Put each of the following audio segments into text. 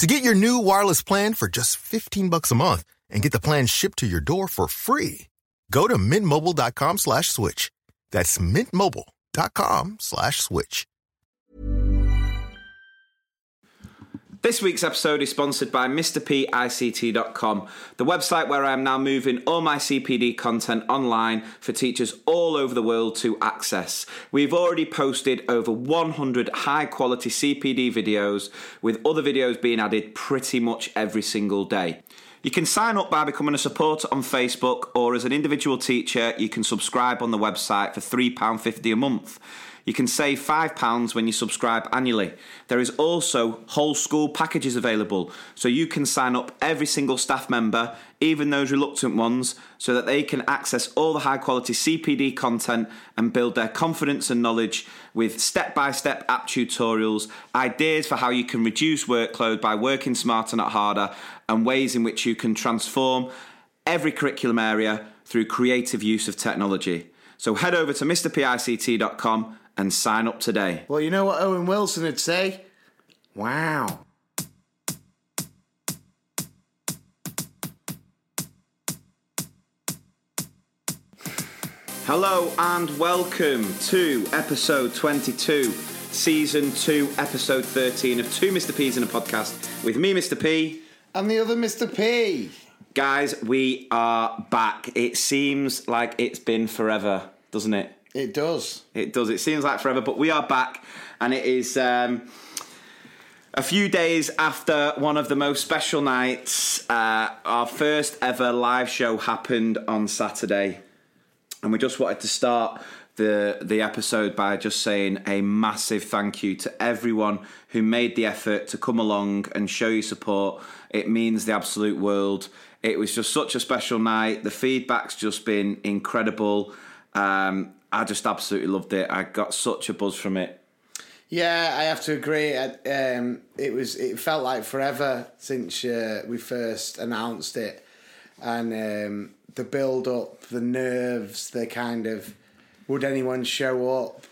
To get your new wireless plan for just 15 bucks a month and get the plan shipped to your door for free, go to mintmobile.com slash switch. That's mintmobile.com slash switch. This week's episode is sponsored by MrPICT.com, the website where I am now moving all my CPD content online for teachers all over the world to access. We've already posted over 100 high quality CPD videos, with other videos being added pretty much every single day. You can sign up by becoming a supporter on Facebook, or as an individual teacher, you can subscribe on the website for £3.50 a month. You can save £5 when you subscribe annually. There is also whole school packages available, so you can sign up every single staff member, even those reluctant ones, so that they can access all the high quality CPD content and build their confidence and knowledge with step by step app tutorials, ideas for how you can reduce workload by working smarter, not harder, and ways in which you can transform every curriculum area through creative use of technology. So head over to MrPICT.com and sign up today. Well, you know what Owen Wilson would say? Wow. Hello and welcome to episode 22, season 2, episode 13 of Two Mr. P's in a podcast with me, Mr. P. And the other Mr. P. Guys, we are back. It seems like it's been forever, doesn't it? It does. It does. It seems like forever, but we are back, and it is um, a few days after one of the most special nights. Uh, our first ever live show happened on Saturday, and we just wanted to start the the episode by just saying a massive thank you to everyone who made the effort to come along and show your support. It means the absolute world. It was just such a special night. The feedback's just been incredible. Um, I just absolutely loved it. I got such a buzz from it. Yeah, I have to agree. Um, it was. It felt like forever since uh, we first announced it, and um, the build up, the nerves, the kind of would anyone show up,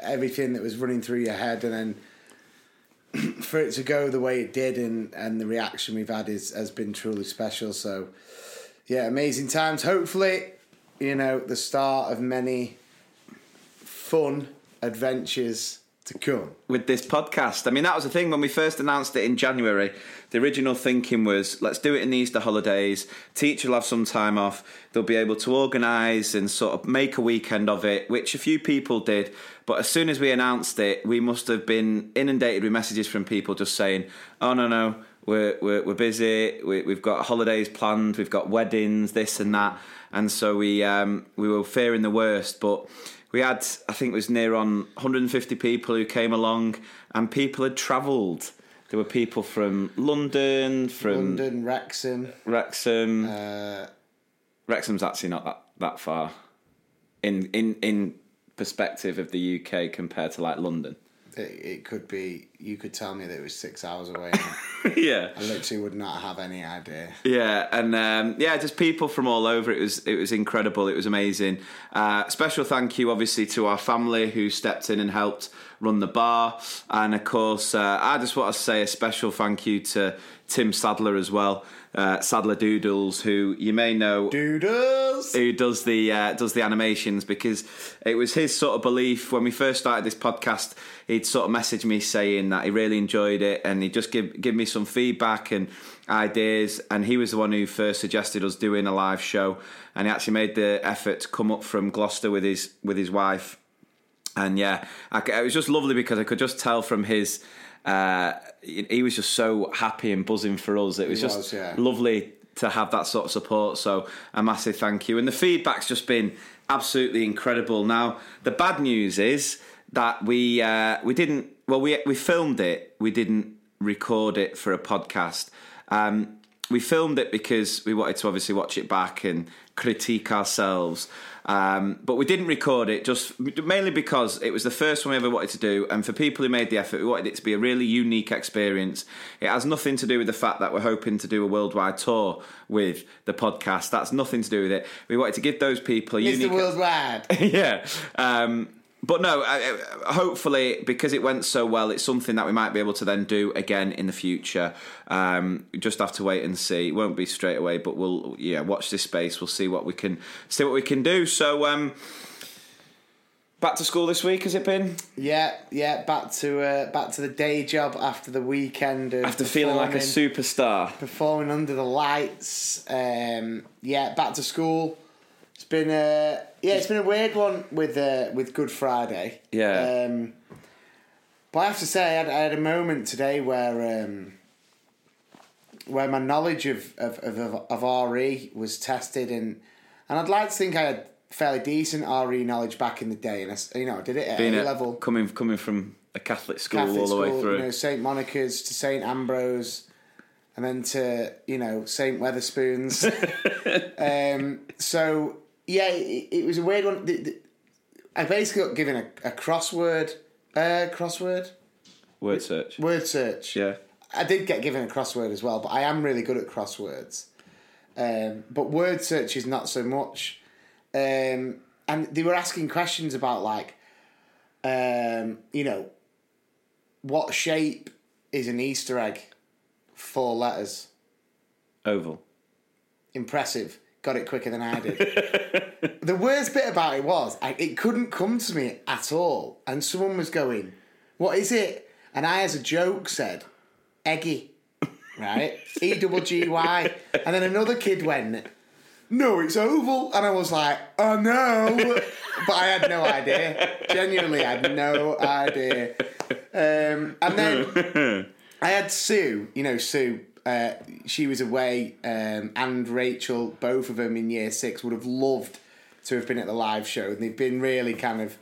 everything that was running through your head, and then for it to go the way it did, and and the reaction we've had is has been truly special. So, yeah, amazing times. Hopefully, you know the start of many fun adventures to come. with this podcast. I mean, that was the thing when we first announced it in January. The original thinking was let's do it in the Easter holidays. Teacher will have some time off. They'll be able to organise and sort of make a weekend of it, which a few people did. But as soon as we announced it, we must have been inundated with messages from people just saying, oh, no, no. We're, we're, we're busy. We, we've got holidays planned. We've got weddings, this and that, and so we um, we were fearing the worst. But we had I think it was near on 150 people who came along, and people had travelled. There were people from London, from London, Wrexham. Wrexham. Uh, Wrexham's actually not that, that far in in in perspective of the UK compared to like London. It, it could be. You could tell me that it was six hours away. yeah. I literally would not have any idea. Yeah, and um, yeah, just people from all over. It was it was incredible. It was amazing. Uh, special thank you, obviously, to our family who stepped in and helped run the bar, and of course, uh, I just want to say a special thank you to Tim Sadler as well, uh, Sadler Doodles, who you may know Doodles. who does the uh, does the animations because it was his sort of belief when we first started this podcast. He'd sort of message me saying that he really enjoyed it, and he'd just give give me some feedback and ideas. And he was the one who first suggested us doing a live show, and he actually made the effort to come up from Gloucester with his with his wife. And yeah, I, it was just lovely because I could just tell from his. Uh, he was just so happy and buzzing for us. It was He just yeah. lovely to have that sort of support. So a massive thank you. And the feedback's just been absolutely incredible. Now the bad news is that we uh, we didn't well we we filmed it. We didn't record it for a podcast. Um, we filmed it because we wanted to obviously watch it back and critique ourselves. Um, but we didn't record it just mainly because it was the first one we ever wanted to do, and for people who made the effort, we wanted it to be a really unique experience. It has nothing to do with the fact that we're hoping to do a worldwide tour with the podcast. That's nothing to do with it. We wanted to give those people a Mr. unique. Worldwide. yeah. Um, but no, uh, hopefully, because it went so well, it's something that we might be able to then do again in the future. Um, just have to wait and see. It won't be straight away, but we'll yeah watch this space. We'll see what we can see what we can do. So, um, back to school this week has it been? Yeah, yeah. Back to uh, back to the day job after the weekend. Of After feeling like a superstar. performing under the lights. Um, yeah, back to school. It's been a yeah, it's been a weird one with uh, with Good Friday. Yeah. Um, but I have to say, I had, I had a moment today where um, where my knowledge of of, of of RE was tested, and and I'd like to think I had fairly decent RE knowledge back in the day, and I, you know I did it at Being A level. coming coming from a Catholic school Catholic all the way school, through. You know, St Monica's to St Ambrose, and then to you know St Wetherspoons. um, so yeah, it, it was a weird one. The- the- I basically got given a, a crossword, uh, crossword, Word search. word search. Yeah. I did get given a crossword as well, but I am really good at crosswords. Um, but word search is not so much. Um, and they were asking questions about like, um, you know, what shape is an Easter egg? Four letters. Oval. Impressive. Got it quicker than I did. the worst bit about it was I, it couldn't come to me at all, and someone was going, "What is it?" And I, as a joke, said, "Eggy." Right? E double G Y. And then another kid went, no, it's oval. And I was like, oh no. But I had no idea. Genuinely, I had no idea. Um, and then I had Sue, you know, Sue. Uh, she was away, um, and Rachel, both of them in year six, would have loved to have been at the live show. And they've been really kind of,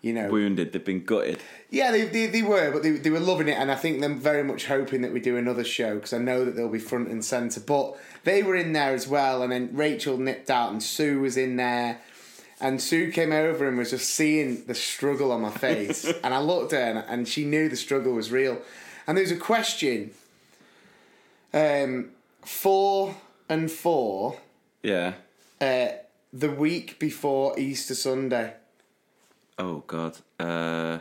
you know, Wounded. They've been gutted. yeah, they, they, they were, but they, they were loving it, and I think they're very much hoping that we do another show because I know that they'll be front and centre. But they were in there as well, and then Rachel nipped out, and Sue was in there, and Sue came over and was just seeing the struggle on my face, and I looked at her, and she knew the struggle was real. And there was a question, um, four and four, Yeah. uh, the week before Easter Sunday. Oh God. Uh,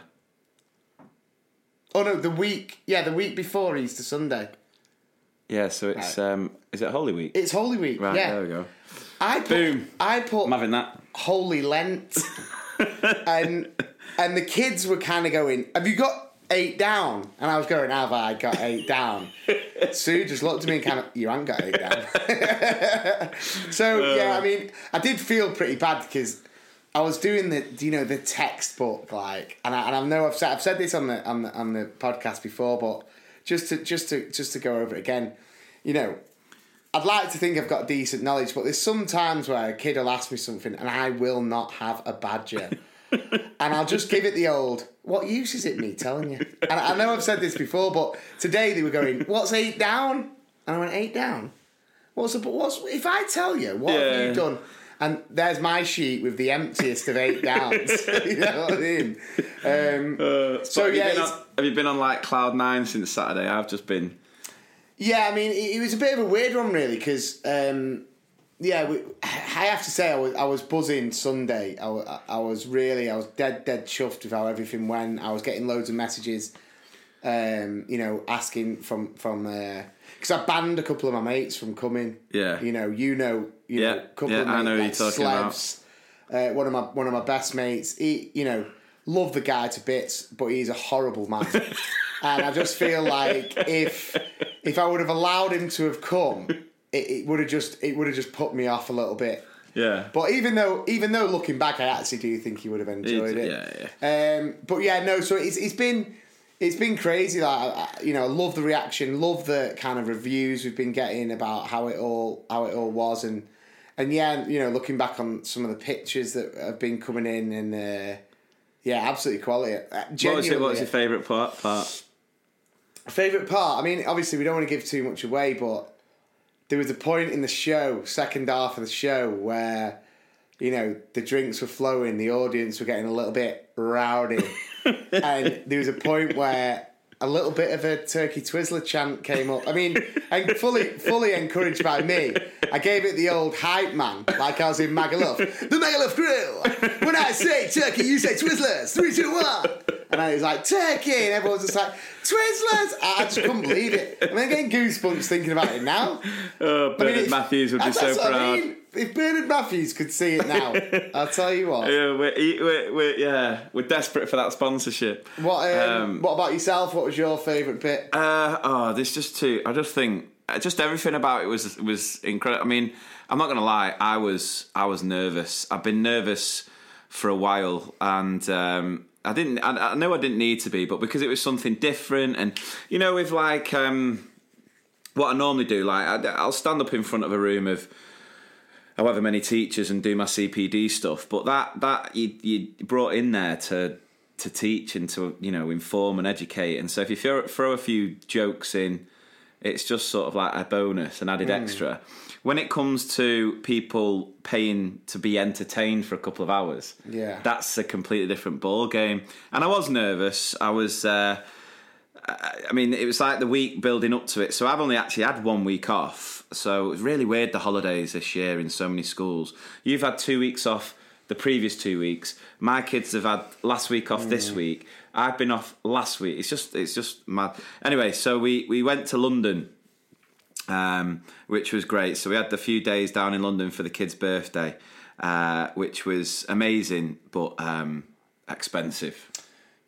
Oh no, the week, yeah, the week before Easter Sunday. yeah. So it's um, is it Holy Week? It's Holy Week. right. yeah. There we go. I put, Boom. I put I'm having that. Holy Lent, and and the kids were kind of going, "Have you got eight down?" And I was going, "Have I got eight down?" Sue just looked at me and kind of, "You haven't got eight down." so uh. yeah, I mean, I did feel pretty bad because. I was doing the, you know, the textbook like, and I, and I know I've said I've said this on the on the on the podcast before, but just to just to just to go over it again, you know, I'd like to think I've got decent knowledge, but there's some times where a kid will ask me something and I will not have a badger. And I'll just give it the old, what use is it me telling you? And I know I've said this before, but today they were going, what's eight down? And I went, eight down? What's the, what's, if I tell you, what have you done? And there's my sheet with the emptiest of eight downs. you know what I mean? Um, so have, yeah, you been on, have you been on like cloud nine since Saturday? I've just been. Yeah, I mean, it, it was a bit of a weird one, really, because um, yeah, we, I have to say, I was I was buzzing Sunday. I, I was really, I was dead, dead chuffed with how everything went. I was getting loads of messages, um, you know, asking from from because I banned a couple of my mates from coming. Yeah. you know, you know, you Yeah, know, a couple yeah, of I know like you're talking about. Uh, one of my one of my best mates. He, you know, love the guy to bits, but he's a horrible man. and I just feel like if if I would have allowed him to have come, it, it would have just it would have just put me off a little bit. Yeah. But even though even though looking back, I actually do think he would have enjoyed it. Yeah, yeah. Um, but yeah, no. So it's it's been it's been crazy. Like you know, love the reaction, love the kind of reviews we've been getting about how it all how it all was, and and yeah, you know, looking back on some of the pictures that have been coming in, and uh, yeah, absolutely quality. Uh, What was, it, what was your favourite part? part? favorite part? I mean, obviously we don't want to give too much away, but there was a point in the show, second half of the show, where you know the drinks were flowing, the audience were getting a little bit rowdy, and there was a point where a little bit of a turkey twizzler chant came up. I mean, and fully fully encouraged by me. I gave it the old hype man, like I was in Magaluf. The Magaluf Grill. When I say turkey, you say twizzlers. Three, two, one. And I was like, turkey. And everyone was just like, twizzlers. I just couldn't believe it. I mean, I'm getting goosebumps thinking about it now. Oh, I mean, Bernard if- Matthews would be so what I proud. mean. If Bernard Matthews could see it now, I'll tell you what. Yeah, we're, we're, we're, yeah, we're desperate for that sponsorship. What, um, Um, what about yourself? What was your favourite bit? Uh, oh, there's just two. I just think uh, just everything about it was was incredible. I mean, I'm not gonna lie. I was I was nervous. I've been nervous for a while, and um, I didn't. I, I know I didn't need to be, but because it was something different, and you know, with like um, what I normally do, like I, I'll stand up in front of a room of however many teachers and do my CPD stuff. But that that you you brought in there to to teach and to you know inform and educate. And so if you throw, throw a few jokes in, it's just sort of like a bonus, an added extra. When it comes to people paying to be entertained for a couple of hours, Yeah. that's a completely different ball game. And I was nervous. I was. Uh, I mean, it was like the week building up to it. So I've only actually had one week off. So it was really weird the holidays this year in so many schools. You've had two weeks off the previous two weeks. My kids have had last week off this week. I've been off last week. It's just it's just mad. Anyway, so we we went to London, um, which was great. So we had the few days down in London for the kid's birthday, uh, which was amazing, but um, expensive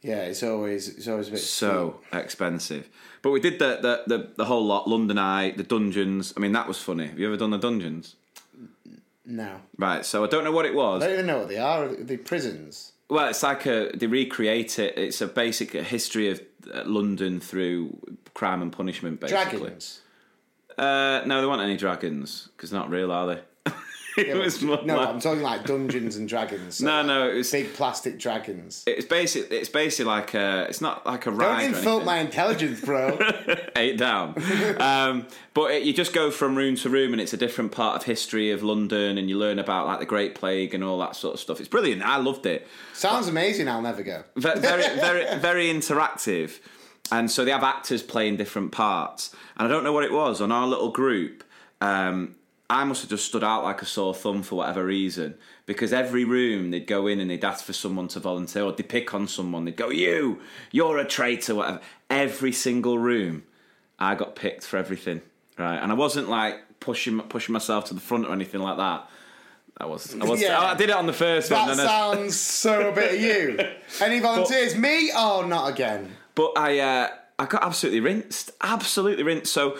Yeah, it's always it's always a bit so expensive. But we did the, the the the whole lot. London Eye, the dungeons. I mean, that was funny. Have you ever done the dungeons? No, Right. So I don't know what it was. I don't even know what they are. Are they prisons? Well, it's like a they recreate it. It's a basic history of uh, London through crime and punishment. Basically, Dragons. Uh, no, there weren't any dragons because not real, are they? it Yeah, was more no, like- I'm talking like Dungeons and Dragons. so no, no. It was big plastic dragons. it's basic. It's basically like a. It's not like a Don't ride. or insult my intelligence, bro. eight down. um, but it, you just go from room to room, and it's a different part of history of London, and you learn about like the Great Plague and all that sort of stuff. It's brilliant. I loved it. Sounds amazing. I'll never go. Very, very, very interactive. And so they have actors playing different parts. And I don't know what it was on our little group. Um, I must have just stood out like a sore thumb for whatever reason. Because every room they'd go in and they'd ask for someone to volunteer, or they'd pick on someone. They'd go, "You, you're a traitor," whatever. Every single room, I got picked for everything, right? And I wasn't like pushing pushing myself to the front or anything like that. I was, I was, Yeah. I did it on the first That one. I- sounds so a bit of you. Any volunteers? Me? Oh, not again. But I uh, I got absolutely rinsed, absolutely rinsed. So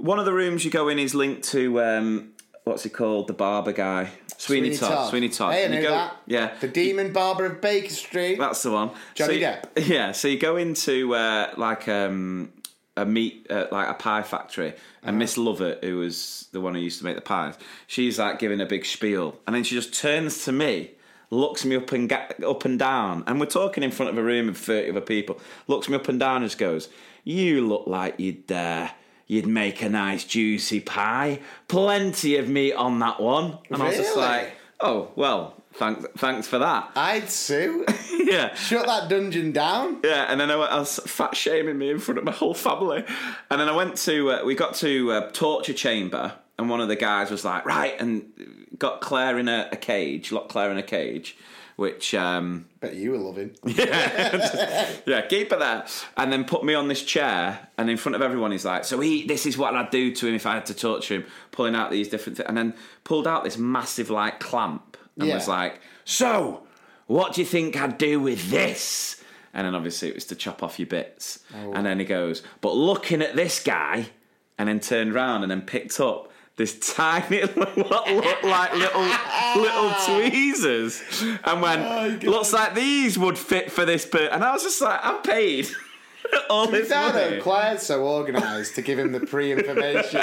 one of the rooms you go in is linked to um, what's he called, the barber guy, Sweeney, Todd. Sweeney Todd. Hey, I knew go- that. Yeah, The Demon Barber of Baker Street. that's the one. Johnny so you- Depp. Yeah, so you go into uh, like um, a meat, uh, like a pie factory, and Miss Lovett, who was the one who used to make the pies, she's like giving a big spiel, and then she just turns to me. Looks me up and ga- up and down, and we're talking in front of a room of thirty other people. Looks me up and down and just goes, "You look like you'd uh, you'd make a nice juicy pie. Plenty of meat on that one." And I was just like, "Oh well, thanks thanks for that." I'd sue. yeah, Shut that dungeon down. yeah, and then I, went, I was fat shaming me in front of my whole family. And then I went to, uh, we got to uh, torture chamber, and one of the guys was like, right, and got Claire in a, a cage, locked Claire in a cage, which, um, Bet you were loving. yeah, Yeah, keep it there. And then put me on this chair, and in front of everyone, he's like, so he, this is what I'd do to him if I had to torture him, pulling out these different things. And then pulled out this massive, like, clamp, and Yeah. was like, so, what do you think I'd do with this? And then obviously it was to chop off your bits. And then he goes, but looking at this guy, and then turned round and then picked up this tiny what looked like little little tweezers and went looks like these would fit for this bit and I was just like I'm paid all this Now money Claire's so organised to give him the pre-information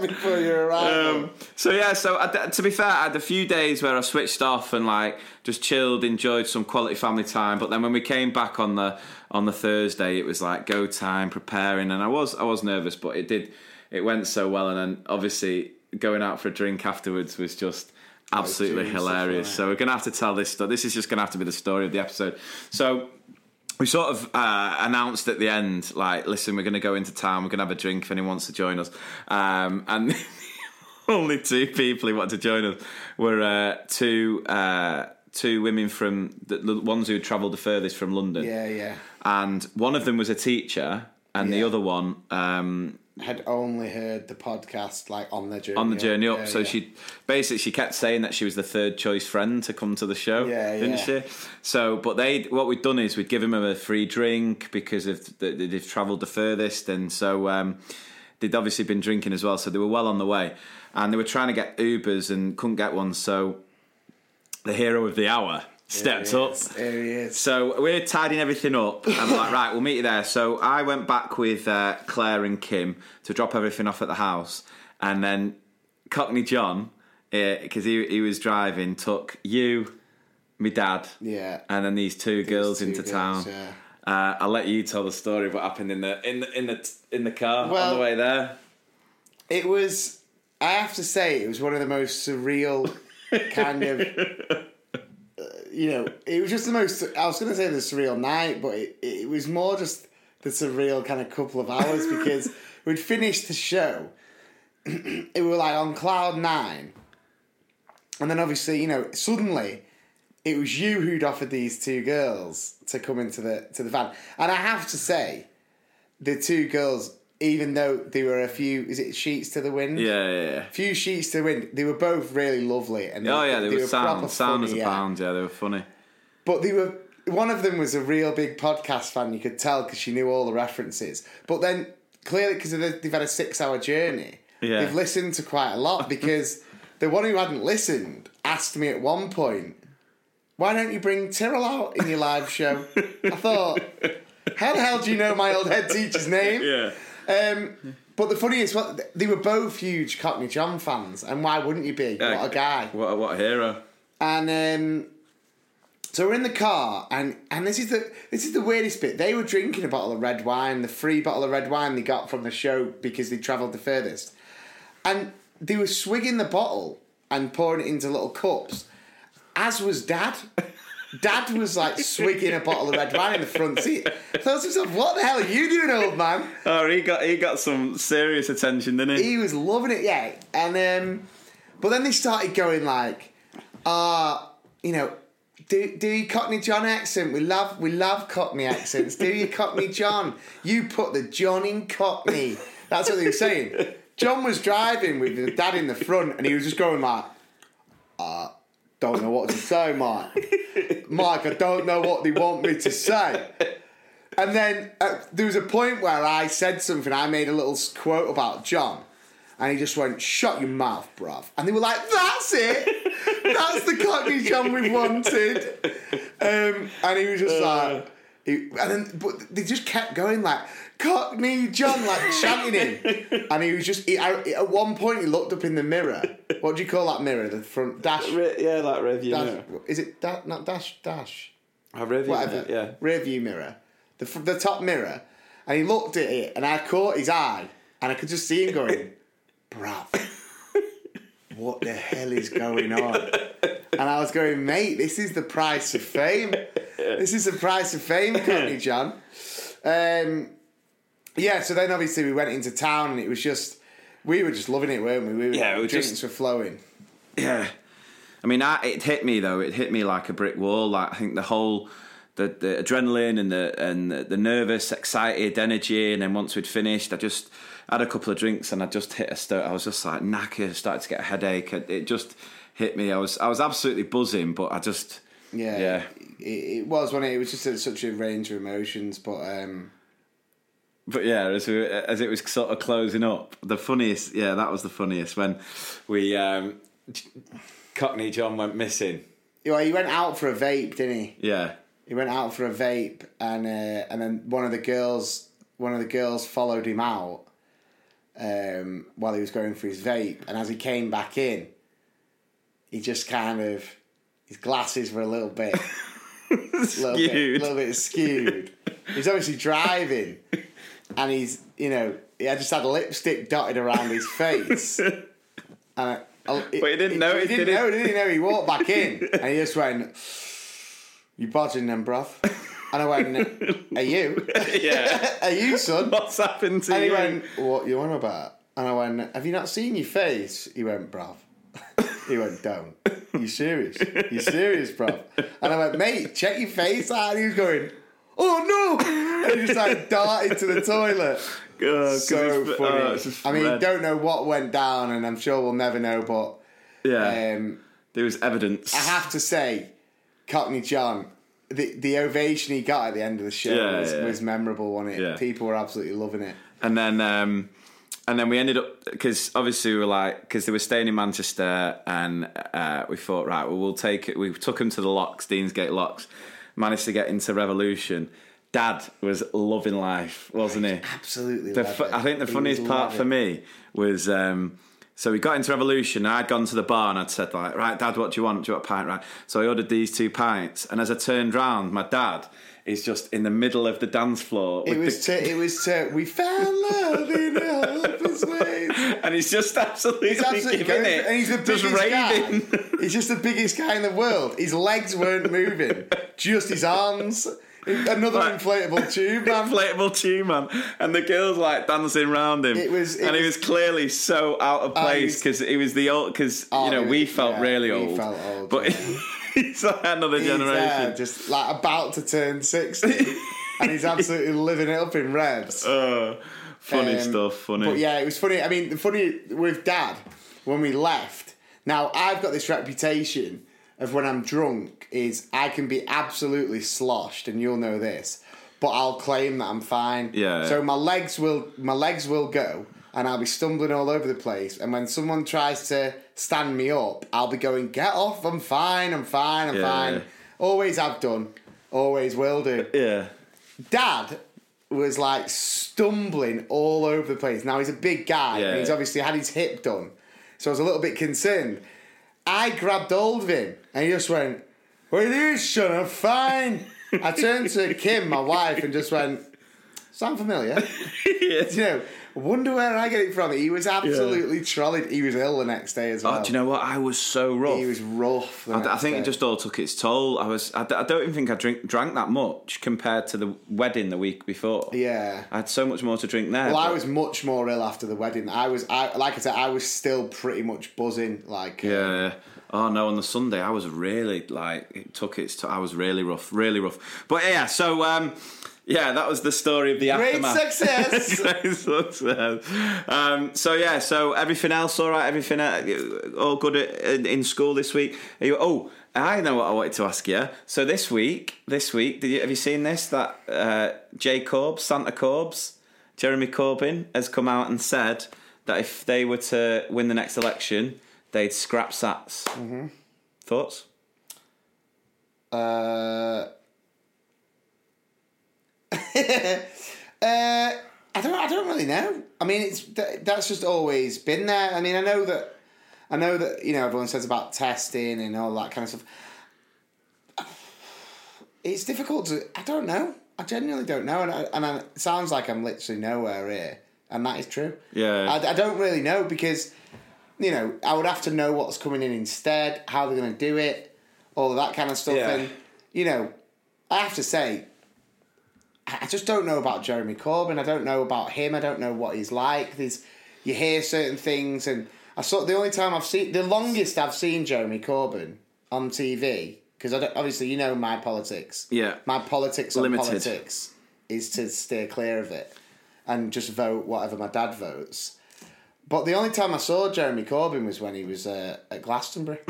before you arrive. Um, so yeah, so I, to be fair, I had a few days where I switched off and like just chilled, enjoyed some quality family time. But then when we came back on the on the Thursday, it was like go time, preparing, and I was I was nervous, but it did it went so well, and then obviously going out for a drink afterwards was just absolutely genius, hilarious. So we're gonna have to tell this story. This is just gonna have to be the story of the episode. So we sort of uh, announced at the end, like, listen, we're going to go into town, we're going to have a drink if anyone wants to join us. Um, and only two people who wanted to join us were uh, two uh, two women from the, the ones who had travelled the furthest from London. Yeah, yeah. And one of them was a teacher, and the other one um, Had only heard the podcast like on the journey on the journey up. Yeah, so yeah. she basically she kept saying that she was the third choice friend to come to the show, Yeah, didn't she? So, but they what we'd done is we'd give him a free drink because of the, they've travelled the furthest, and so um, they'd obviously been drinking as well. So they were well on the way, and they were trying to get Ubers and couldn't get one. So the hero of the hour stepped up. Here he is. So we're tidying everything up. I'm like, right, we'll meet you there. So I went back with uh, Claire and Kim to drop everything off at the house, and then Cockney John, because he he was driving, took you, my dad, Yeah. and then these two girls two into girls, town. yeah. Uh, I'll let you tell the story of what happened in the in the in the in the car on the way there. It was. I have to say, it was one of the most surreal kind of. You know, it was just the most. I was going to say the surreal night, but it, it was more just the surreal kind of couple of hours because we'd finished the show. it were like on cloud nine, and then obviously, you know, suddenly it was you who'd offered these two girls to come into the to the van, and I have to say, the two girls, even though they were a few, is it sheets to the wind? Yeah, yeah, yeah. few sheets to the wind. They were both really lovely, and Oh yeah, they, were proper sound, sound as a funny, yeah. Yeah, they were funny. But they were. One of them was a real big podcast fan. You could tell because she knew all the references. But then clearly, because they've had a six-hour journey, Yeah. they've listened to quite a lot. Because the one who hadn't listened asked me at one point, "Why don't you bring Tyrrell out in your live show?" I thought, "How the hell do you know my old head teacher's name?" Yeah. Um, but the funny is, well, they were both huge Cockney John fans, and why wouldn't you be? what a guy! What a, what a hero. And um, so we're in the car, and and this is the this is the weirdest bit. They were drinking a bottle of red wine, the free bottle of red wine they got from the show because they travelled the furthest, and they were swigging the bottle and pouring it into little cups. As was Dad. Dad was like swigging a bottle of red wine in the front seat. I thought to myself, "What the hell are you doing, old man?" Oh, he got he got some serious attention, didn't he? he was loving it, yeah. And um, but then they started going like, uh, you know, do do your Cockney John accent. We love we love Cockney accents. Do your Cockney John. You put the John in Cockney. That's what they were saying. John was driving with the dad in the front, and he was just going like, don't know what to say, Mike. Mike, I don't know what they want me to say. And then uh, there was a point where I said something. I made a little quote about John, and he just went, "Shut your mouth, bruv." And they were like, "That's it. That's the Cockney John we wanted." Um, and he was just like, he, and then but they just kept going like Cockney John, like chanting him. And he was just he, I, at one point he looked up in the mirror. What do you call that mirror? The front dash. yeah, like review. dash is it that not dash dash? A review. whatever, Yeah. rear view mirror, the the top mirror, and he looked at it, and I caught his eye, and I could just see him going, "Bruv, what the hell is going on?" And I was going, "Mate, this is the price of fame. This is the price of fame, Cockney John." Um, yeah. So then, obviously, we went into town, and it was just. We were just loving it, weren't we? we were, Yeah, we were drinks just- were flowing. Yeah. I mean, I, it hit me though. It hit me like a brick wall. Like I think the whole, the, the adrenaline and the and the, the nervous, excited energy, and then once we'd finished, I just had a couple of drinks and I just hit a sto I was just like knackered, started to get a headache. It, it just hit me. I was I was absolutely buzzing, but I just Yeah, Yeah. It, it was when it, it was just a, such a range of emotions, but um, But yeah, as, we, as it was sort of closing up, the funniest, yeah, that was the funniest when we um, Cockney John went missing. well, he went out for a vape, didn't he? Yeah, He went out for a vape, and uh, and then one of the girls, one of the girls followed him out um, while he was going for his vape, and as he came back in, he just kind of his glasses were a little bit, little bit, skewed. little bit skewed. He's obviously driving, and he's you know he had just had lipstick dotted around his face. and I, I, But he didn't know. He didn't did he? know, did he? know? He walked back in and he just went, "You bodging them, bruv?" And I went, "Are you? yeah. Are you, son?" What's happened to And he you? went, "What you on about?" And I went, "Have you not seen your face?" He went, "Bruv." he went, "Don't. You serious? You serious, bruv?" And I went, "Mate, check your face out." And he was going, "Oh no!" Just like darted to the toilet. Oh, So it's- funny. oh, I mean, red. don't know what went down, and I'm sure we'll never know. But yeah, um, there was evidence. I have to say, Cockney John, the the ovation he got at the end of the show Yeah, was, yeah. was memorable, wasn't it? Yeah. People were absolutely loving it. And then, um, and then we ended up because obviously we were like because they were staying in Manchester, and uh, we thought right, well we'll take it. We took them to the locks, Deansgate locks. Managed to get into Revolution. Dad was loving life, wasn't he? Absolutely, The loved fu- it. I think the funniest part for me was um, so we got into Revolution. I'd gone to the bar and I'd said like, right, Dad, what do you want? Do you want a pint? Right. So I ordered these two pints, and as I turned round, my dad is just in the middle of the dance floor. It was the- to, it was to, we found love in a hopeless ways. and he's just absolutely, He's absolutely giving it, and he's the just biggest raving. guy. He's just the biggest guy in the world. His legs weren't moving, just his arms. Another Right. inflatable tube, man. Inflatable tube man, and the girls like dancing around him. It was- it and he was- was clearly so out of Oh, place because he was the old. Because Oh, you ah, know he we felt yeah, really old, felt old, but yeah. he's like another He's uh, generation. there, just like about to turn 60. and he's absolutely living it up in revs. Oh, funny Um, stuff. Funny. But yeah, it was funny. I mean, the funny with Dad when we left. Now I've got this reputation of when I'm drunk is I can be absolutely sloshed, and you'll know this. But I'll claim that I'm fine. Yeah. So my legs will my legs will go, and I'll be stumbling all over the place. And when someone tries to stand me up, I'll be going, "Get off! I'm fine. I'm fine. I'm Yeah. fine." Always have done. Always will do. yeah. Dad was like stumbling all over the place. Now he's a big guy Yeah. and he's obviously had his hip done. So I was a little bit concerned. I grabbed hold of him and he just went, are you doing, son? Fine. I turned to Kim, my wife, and just went, Sound familiar? you know, wonder where I get it from. He was absolutely trolled. He was ill the next day as well. Oh, do you know what? I was so rough. He was rough. I, I think day. it just all took its toll. I was. I don't even think I drink, drank that much compared to the wedding the week before. Yeah. I had so much more to drink there. Well, I was much more ill after the wedding. I was, I like I said, I was still pretty much buzzing. Like, Yeah. Oh no! On the Sunday, I was really like it took its. T- I was really rough, really rough. But yeah, so um, yeah, that was the story of the Great aftermath. success. Great success. Um, so yeah, so everything else all right? Everything uh, all good in, in school this week? You, oh, I know what I wanted to ask you. So this week, this week, did you, have you seen this? That uh, Jay Corbs, Santa Corbs, Jeremy Corbyn has come out and said that if they were to win the next election, they'd scrap Sats. Mm-hmm. Thoughts? uh, uh, I don't, I don't really know. I mean, it's that, that's just always been there. I mean, I know that, I know that you know everyone says about testing and all that kind of stuff. It's difficult to. I don't know. I genuinely don't know, and I, and I, it sounds like I'm literally nowhere here, and that is true. Yeah. I, I don't really know because, you know, I would have to know what's coming in instead, how they're going to do it, all of that kind of stuff, Yeah. and you know, I have to say, I just don't know about Jeremy Corbyn. I don't know about him. I don't know what he's like. There's, you hear certain things, and I saw the only time I've seen the longest I've seen Jeremy Corbyn on TV because obviously you know my politics. Yeah. my politics on Limited. politics is to steer clear of it and just vote whatever my dad votes. But the only time I saw Jeremy Corbyn was when he was uh, at Glastonbury.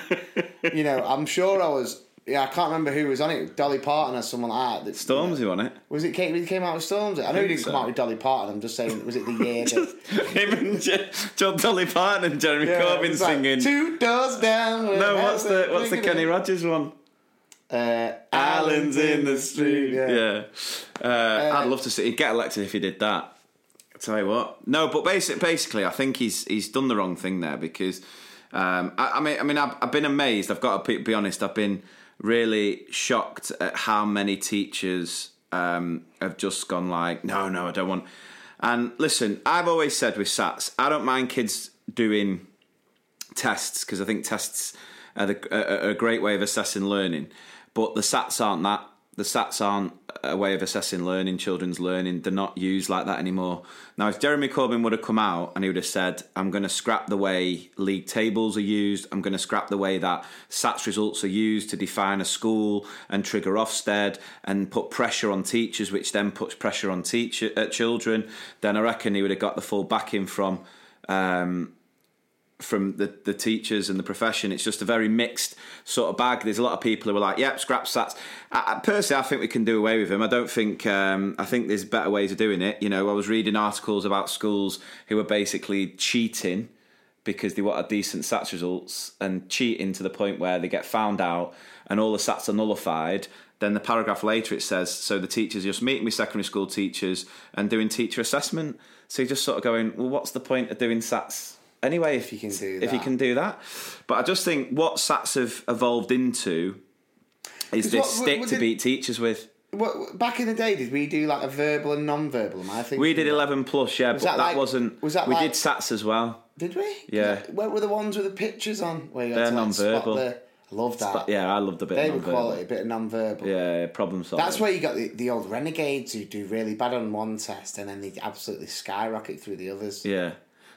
you know, I'm sure I was. Yeah, I can't remember who was on it. Dolly Parton or someone like that. Stormzy on it. was it came, he came out with Stormzy? I know he didn't come out with Dolly Parton. I'm just saying, was it the year that Him and Je- John Dolly Parton and Jeremy Yeah, Corbyn was like, singing. Two doors down. no, what's the what's the Kenny Rogers one? Uh, Islands in the street. Yeah. Yeah, uh, I'd love to see. He'd get elected if he did that. I tell you what. No, but basic, basically, I think he's he's done the wrong thing there because. Um, I, I mean, I mean, I've, I've been amazed. I've got to be honest. I've been really shocked at how many teachers um, have just gone like, no, no, I don't want. And listen, I've always said with SATs, I don't mind kids doing tests because I think tests are, the, are a great way of assessing learning. But the SATs aren't that. The SATs aren't a way of assessing learning, children's learning. They're not used like that anymore. Now, if Jeremy Corbyn would have come out and he would have said, I'm going to scrap the way league tables are used, I'm going to scrap the way that SATs results are used to define a school and trigger Ofsted and put pressure on teachers, which then puts pressure on teacher, uh, children, then I reckon he would have got the full backing from. Um, from the, the teachers and the profession. It's just a very mixed sort of bag. There's a lot of people who are like, "Yep, scrap sats." I, personally, I think we can do away with them. I don't think. Um, I think there's better ways of doing it. You know, I was reading articles about schools who were basically cheating because they wanted decent SATs results and cheating to the point where they get found out and all the SATs are nullified. Then the paragraph later it says, so the teachers just meeting with secondary school teachers and doing teacher assessment. So you're just sort of going, well, what's the point of doing SATs anyway if you can do if you that. can do that. But I just think what SATs have evolved into is this what- stick what to did- beat teachers with. What, back in the day, did we do like a verbal and non-verbal? Am I thinking We did that? eleven plus, yeah, but that that, like- wasn't. was that we like- did SATs as well. Did we? Yeah. What were the ones with the pictures on? Where you had They're to, like, non-verbal. the- I love that. But yeah, I loved a bit. they of were non-verbal. quality, a bit of non-verbal. Yeah, problem solving. That's where you got the, the old renegades who do really bad on one test and then they absolutely skyrocket through the others. Yeah.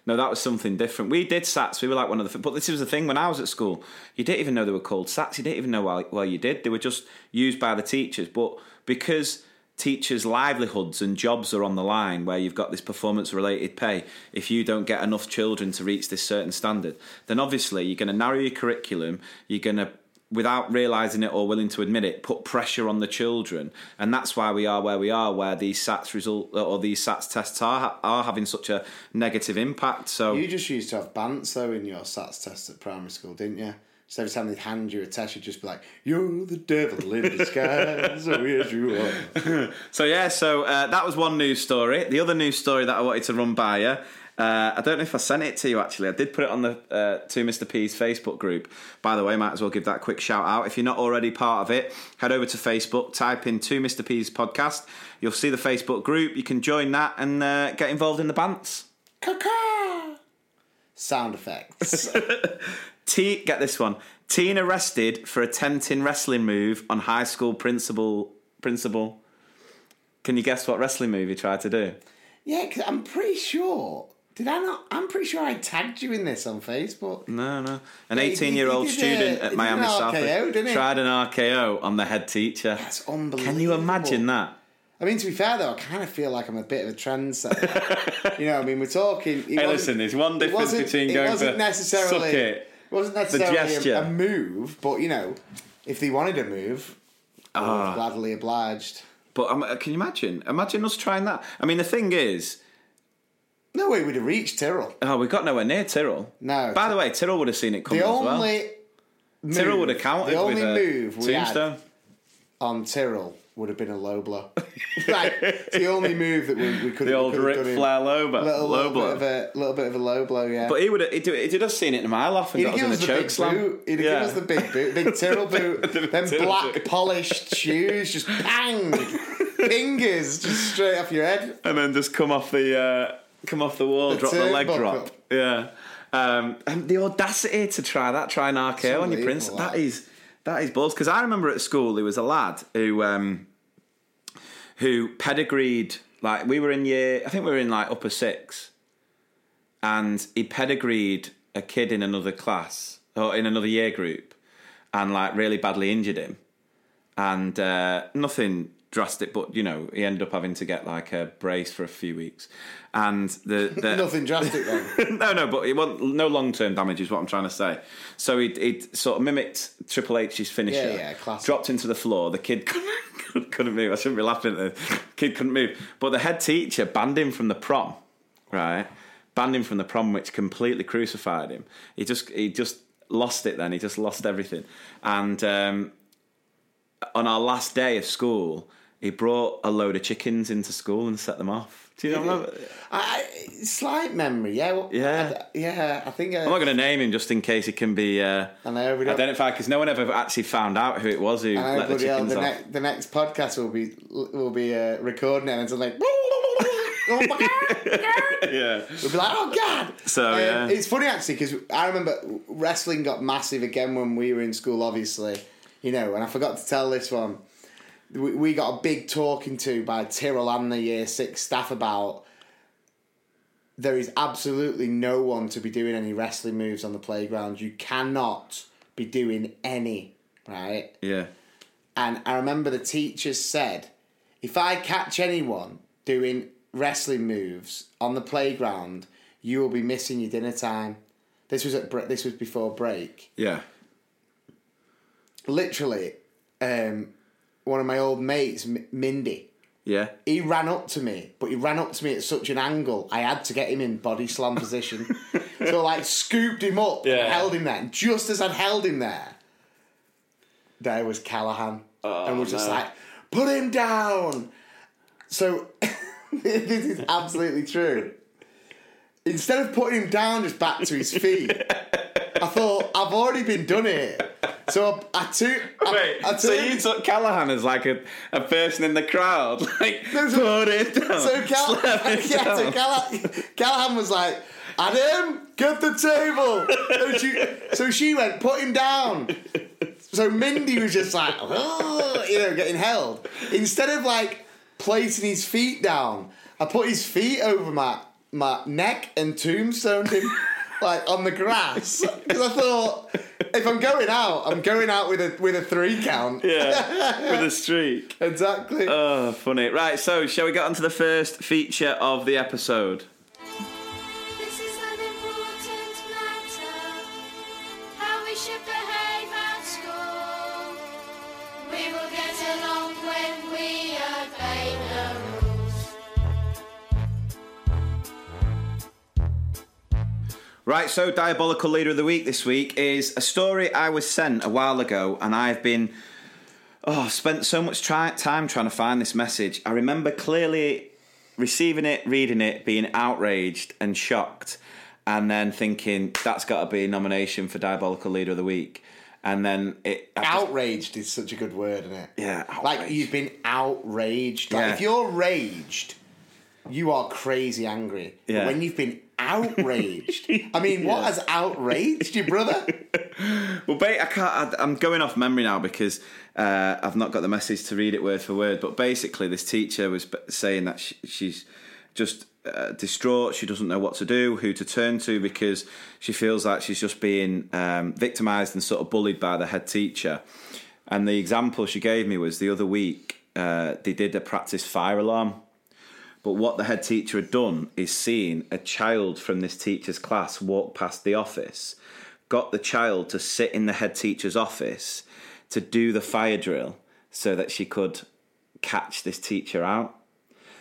No, that was something different. We did SATs. We were like one of the. But this was the thing when I was at school. You didn't even know they were called SATs. You didn't even know why, why you did. They were just used by the teachers. But because teachers' livelihoods and jobs are on the line, where you've got this performance-related pay, if you don't get enough children to reach this certain standard, then obviously you're going to narrow your curriculum. You're going to without realizing it or willing to admit it, put pressure on the children, and that's why we are where we are, where these SATs result or these SATs tests are are having such a negative impact. So You just used to have bants though in your SATs test at primary school, didn't you? So every time they'd hand you a test, you'd just be like, "You're the devil in disguise, so yes you are." So yeah, so uh, that was one news story. The other news story that I wanted to run by you. Uh, I don't know if I sent it to you actually. I did put it on the uh, to Mr P's Facebook group. By the way, might as well give that quick shout out. If you're not already part of it, head over to Facebook, type in to Mr P's podcast. You'll see the Facebook group. You can join that and uh, get involved in the bants. Sound effects. T, get this one. Teen arrested for attempting wrestling move on high school principal. Principal. Can you guess what wrestling move he tried to do? yeah, because I'm pretty sure. Did I not? I'm pretty sure I tagged you in this on Facebook. No, no. An Yeah, 18 year old student uh, at Miami an South RKO, tried an RKO on the head teacher. That's unbelievable. Can you imagine that? I mean, to be fair though, I kind of feel like I'm a bit of a trendsetter. you know, I mean, we're talking. Hey, listen, there's one difference between it going wasn't for necessarily, suck it, wasn't necessarily a, a move, but you know, if they wanted a move, Ah. gladly obliged. But um, can you imagine? Imagine us trying that. I mean, the thing is, No way we'd have reached Tyrrell. oh, we got nowhere near Tyrrell. No. By the way, Tyrrell would have seen it coming The as well. only move, Tyrrell would have counted the only with a move we had tombstone. on Tyrrell would have been a low blow. right, it's the only move that we, we could The have old we Ric have done him. Flair low, but Little, low little blow. bit of a little bit of a low blow, yeah. But he would have, he'd, he'd have seen it in a mile off and He'd got us give in us the choke big slam. boot. He'd Yeah. give us the big boot, big Tyrrell boot. Then Tyrrell black boot. polished shoes, just bang, fingers just straight off your head. and then just come off the uh, come off the wall, The drop the leg drop. Yeah, um, and the audacity to try that, try an RKO on your prince. That that. is that is balls. Because I remember at school there was a lad who um, who pedigreed. Like we were in year, I think we were in like upper six, and he pedigreed a kid in another class or in another year group, and like really badly injured him and uh, nothing drastic, but you know he ended up having to get like a brace for a few weeks, and the, the Nothing drastic then. no, no, but it wasn't no long term damage is what I'm trying to say. So he he sort of mimicked Triple H's finisher, Yeah, yeah, classic. dropped into the floor. The kid couldn't, couldn't move. I shouldn't be laughing at the kid couldn't move, but the head teacher banned him from the prom, right? Banned him from the prom, which completely crucified him. He just he just lost it. Then he just lost everything, and. Um, on our last day of school, he brought a load of chickens into school and set them off. Do you know? remember? I, I- slight memory, yeah. Well, Yeah. I, yeah, I think. Uh, I'm not going to name him just in case he can be uh, I know, we don't- identified because no one ever actually found out who it was who I know, let the chickens the, off. ne- the next podcast will be will be uh, recording it and it's like oh my god, god. Yeah. We'd be like, oh god. So, Um, yeah. it's funny actually because I remember wrestling got massive again when we were in school. Obviously, you know, and I forgot to tell this one. We, we got a big talking to by Tyrrell and the year six staff about there is absolutely no one to be doing any wrestling moves on the playground. You cannot be doing any, right? Yeah. And I remember the teachers said, if I catch anyone doing wrestling moves on the playground, you will be missing your dinner time. This was at this was before break. Yeah. Literally, um, one of my old mates, M- Mindy, Yeah. he ran up to me, but he ran up to me at such an angle, I had to get him in body slam position. so like scooped him up Yeah. and held him there. And just as I'd held him there, there was Callahan. Oh, and was just no. like, put him down. So this is absolutely true. Instead of putting him down just back to his feet, I thought, I've already been done it. So I, I took. I, Wait, I so you took Callahan as like a, a person in the crowd, like so- put it down. So, Cal- it yeah, so down. Callahan, Callahan was like, Adam, get the table. so, she, so she went, put him down. So Mindy was just like, "Oh," you know, getting held. Instead of like placing his feet down, I put his feet over my, my neck and tombstoned him like on the grass. Because I thought, if I'm going out, I'm going out with a with a three count. yeah, with a streak. Exactly. Oh, funny. Right, so shall we get on to the first feature of the episode? Right, so Diabolical Leader of the Week this week is a story I was sent a while ago, and I've been. Oh, spent so much try- time trying to find this message. I remember clearly receiving it, reading it, being outraged and shocked, and then thinking that's got to be a nomination for Diabolical Leader of the Week. And then it. I just- outraged is such a good word, isn't it? Yeah, Like you've been outraged. Like Yeah. if you're raged, you are crazy angry. But Yeah. when you've been outraged, I mean, what has outraged you, brother? Well, ba- I can't. I, I'm going off memory now because uh, I've not got the message to read it word for word. But basically, this teacher was b- saying that she, she's just uh, distraught. She doesn't know what to do, who to turn to, because she feels like she's just being um, victimised and sort of bullied by the head teacher. And the example she gave me was the other week uh, they did a practice fire alarm. But what the head teacher had done is seen a child from this teacher's class walk past the office, got the child to sit in the head teacher's office to do the fire drill so that she could catch this teacher out.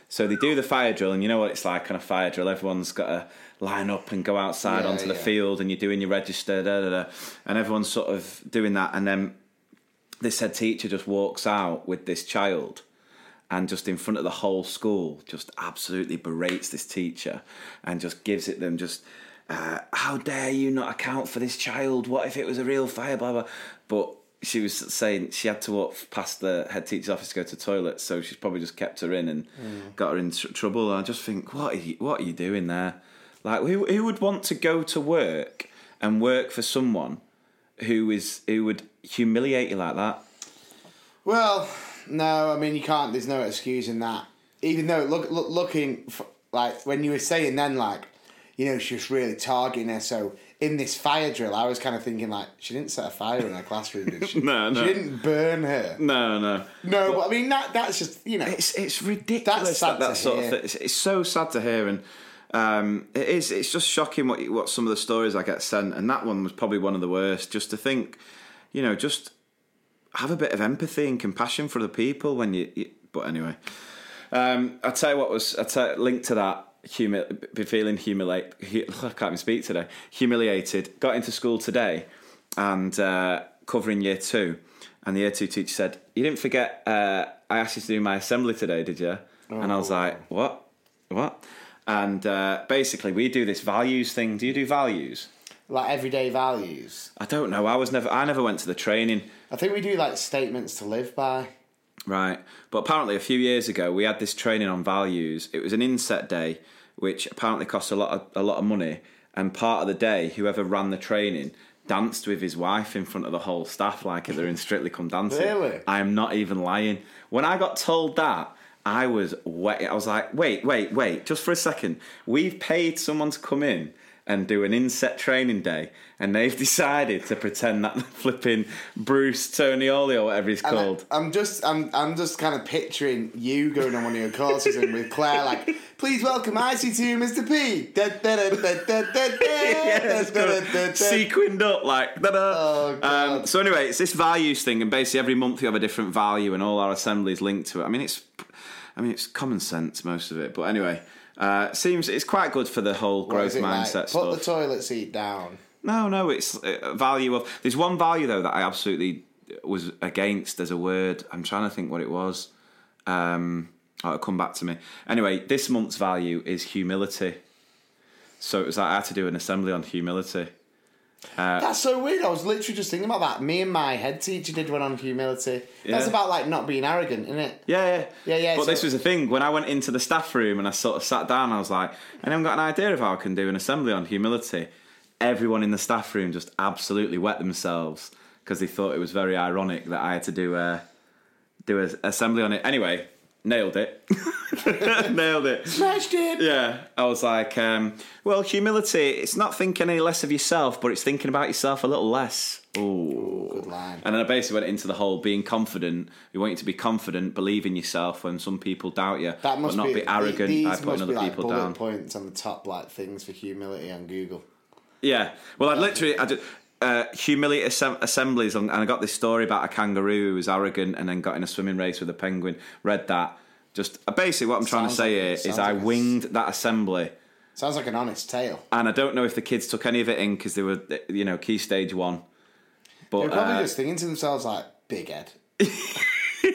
So they do the fire drill, and you know what it's like on a fire drill. Everyone's got to line up and go outside Yeah, onto the yeah. field, and you're doing your register, da, da, da, and everyone's sort of doing that. And then this head teacher just walks out with this child and just in front of the whole school just absolutely berates this teacher and just gives it them just uh, how dare you not account for this child? What if it was a real fire blah blah. But she was saying she had to walk past the head teacher's office to go to the toilet so she's probably just kept her in and got her in tr- trouble. And i just think what are you, what are you doing there? Like who, who would want to go to work and work for someone who is who would humiliate you like that? Well, no, I mean you can't. There's no excuse in that. Even though look, look looking f like when you were saying then like, you know, she was really targeting her. So in this fire drill, I was kind of thinking like, she didn't set a fire in her classroom, did she? No, no. She didn't burn her. no no No, but I mean that that's just you know. it's it's ridiculous That's sad that, that to sort hear. of thing. It's, it's so sad to hear, and um, it is. It's just shocking what what some of the stories I get sent, and that one was probably one of the worst. Just to think, you know, just have a bit of empathy and compassion for the people when you. you but anyway, um, I tell you what was I tell linked to that. Humi- be feeling humiliate. hu- I can't even speak today. Humiliated. Got into school today, and uh, covering year two, and the year two teacher said, "You didn't forget. Uh, I asked you to do my assembly today, did you?" And I was like, "What? What?" And uh, basically, we do this values thing. Do you do values? like everyday values. I don't know. I was never. I never went to the training. I think we do like statements to live by. Right. But apparently, a few years ago, we had this training on values. It was an inset day, which apparently cost a lot of, a lot of money. And part of the day, whoever ran the training danced with his wife in front of the whole staff, like they're in Strictly Come Dancing. Really? I am not even lying. When I got told that, I was wet. I was like, wait, wait, wait, just for a second. We've paid someone to come in and do an inset training day, and they've decided to pretend that flipping Bruce Tonioli or whatever he's And I- called. I'm just, I'm, I'm just kind of picturing you going on one of your courses and with Claire, like, please welcome IC2 Mr. P. Sequined up like da Oh. Um, so anyway, it's this values thing, and basically every month we have a different value, and all our assemblies linked to it. I mean, it's, I mean, it's common sense most of it, but anyway, uh, seems it's quite good for the whole growth it like? mindset Put the stuff. toilet seat down. no, no, it's uh, value of. There's one value though that I absolutely was against as a word. I'm trying to think what it was. Um, oh, it'll come back to me. Anyway, this month's value is humility. So it was like I had to do an assembly on humility. Uh, That's so weird. I was literally just thinking about that. Me and my head teacher did one on humility. That's Yeah. about like not being arrogant, isn't it? Yeah, yeah, Yeah, yeah, But so- this was the thing when I went into the staff room and I sort of sat down. I was like, I haven't got an idea of how I can do an assembly on humility. Everyone in the staff room just absolutely wet themselves because they thought it was very ironic that I had to do a do an assembly on it. Anyway, nailed it, nailed it. Smashed it. Yeah, I was like, um, well, humility. It's not thinking any less of yourself, but it's thinking about yourself a little less. Ooh. Good line. And then I basically went into the whole being confident. We want you to be confident, believe in yourself when some people doubt you, That must but not be, be, arrogant These by must putting be other like people bullet down. points on the top, like things for humility on Google. Yeah. Well, I literally, I just, uh, humility assem- assemblies, and I got this story about a kangaroo who was arrogant and then got in a swimming race with a penguin. Read that. Just uh, basically, what I'm trying to say like- here is sounds I like a- winged that assembly. Sounds like an honest tale. And I don't know if the kids took any of it in because they were, you know, key stage one. But They're probably uh, just thinking to themselves like, "Big head,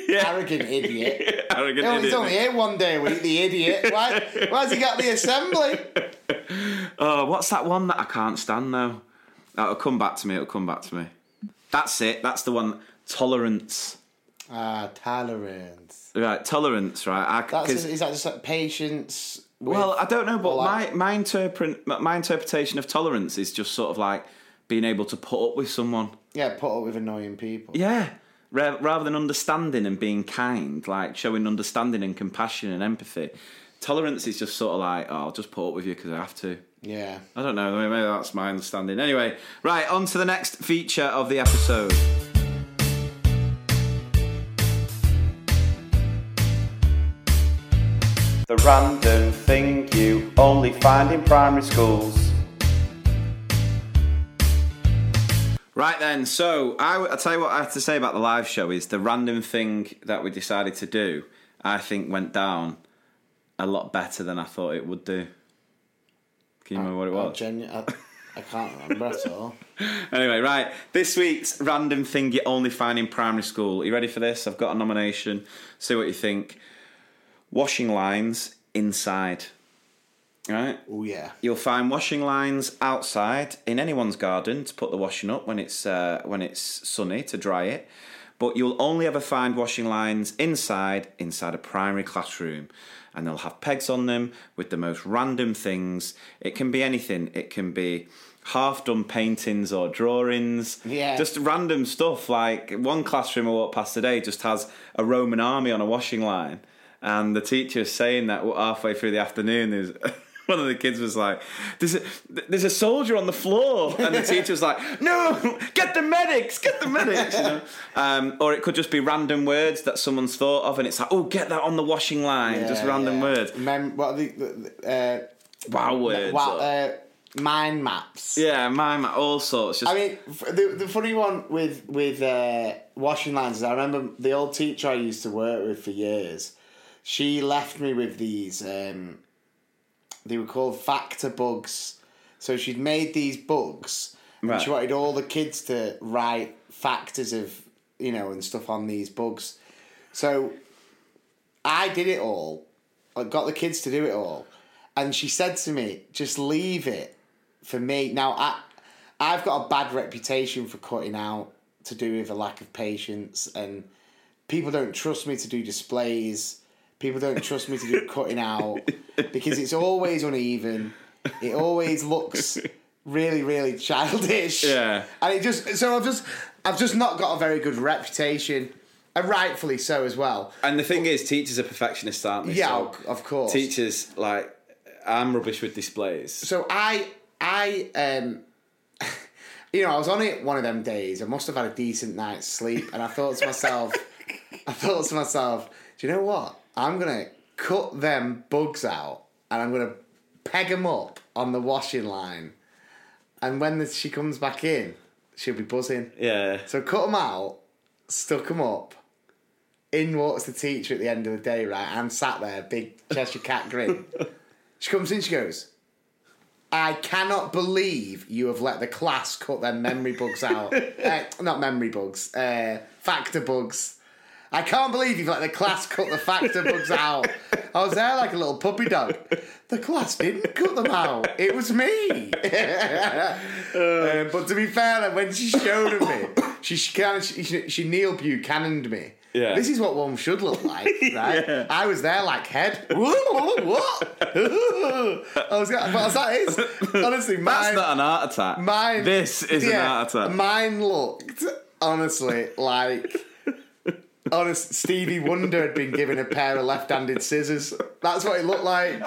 arrogant idiot." arrogant Oh, he's idiot. only here one day a week, the idiot. Why? Why's he got the assembly? Oh, what's that one that I can't stand though? It'll come back to me. It'll come back to me. That's it. That's the one. Tolerance. Ah, tolerance. Right, tolerance. Right. I, That's is that just like patience? With, well, I don't know, but like- my my interpret my interpretation of tolerance is just sort of like being able to put up with someone. yeah, put up with annoying people. Yeah. Rather than understanding and being kind, like showing understanding and compassion and empathy, tolerance is just sort of like, oh, I'll just put up with you because I have to. Yeah. I don't know. Maybe that's my understanding. Anyway, right on to the next feature of the episode. The random thing you only find in primary schools. Right then, so I, will tell you what I have to say about the live show is the random thing that we decided to do. I think went down a lot better than I thought it would do. Can you remember what it was? genu- I, I can't remember at all. Anyway, right. This week's random thing you only find in primary school. Are you ready for this? I've got a nomination. See what you think. Washing lines inside. Right? Oh yeah. You'll find washing lines outside in anyone's garden to put the washing up when it's uh, when it's sunny to dry it. But you'll only ever find washing lines inside inside a primary classroom. And they'll have pegs on them with the most random things. It can be anything. It can be half done paintings or drawings. Yeah. Just random stuff. Like one classroom I walked past today just has a Roman army on a washing line. And the teacher is saying that halfway through the afternoon, there's one of the kids was like, "There's a there's a soldier on the floor," and the teacher was like, "No, get the medics, get the medics." You know? um, or it could just be random words that someone's thought of, and it's like, "Oh, get that on the washing line." just random yeah. words. Mem- what are the, the, the Wow uh, words. wow, uh, mind maps. yeah, mime, all sorts. Just I mean, the the funny one with with uh, washing lines is I remember the old teacher I used to work with for years. She left me with these. Um, they were called factor bugs. So she'd made these bugs, and she wanted all the kids to write factors of you know and stuff on these bugs. So I did it all. I got the kids to do it all, and she said to me, "Just leave it for me." Now I, I've got a bad reputation for cutting out to do with a lack of patience and people don't trust me to do displays. People don't trust me to do cutting out because it's always uneven. It always looks really, really childish. Yeah. and it just so I've just I've just not got a very good reputation, and rightfully so as well. And the thing is, teachers are perfectionists, aren't they? Yeah, So of course. Teachers like I'm rubbish with displays. So I I um you know, I was on it one of them days. I must have had a decent night's sleep and I thought to myself I thought to myself, do you know what? I'm gonna cut them bugs out and I'm gonna peg them up on the washing line. And when the, she comes back in, she'll be buzzing. Yeah. So cut them out, stuck them up. In walks the teacher at the end of the day, right? I'm sat there, big Cheshire cat grin. She comes in, she goes, I cannot believe you have let the class cut their memory bugs out. uh, not memory bugs, uh, factor bugs. I can't believe you've let the class cut the factor bugs out. I was there like a little puppy dog. The class didn't cut them out. It was me. Um, but to be fair, like, when she showed me, she kind of, she, she Neil Buchananed me. Yeah. This is what one should look like, right? I was there like head. what? I was, but that is honestly mine, That's not an heart attack. mine. This is an yeah, heart attack. Mine looked honestly like. Honest, Stevie Wonder had been given a pair of left-handed scissors. That's what it looked like.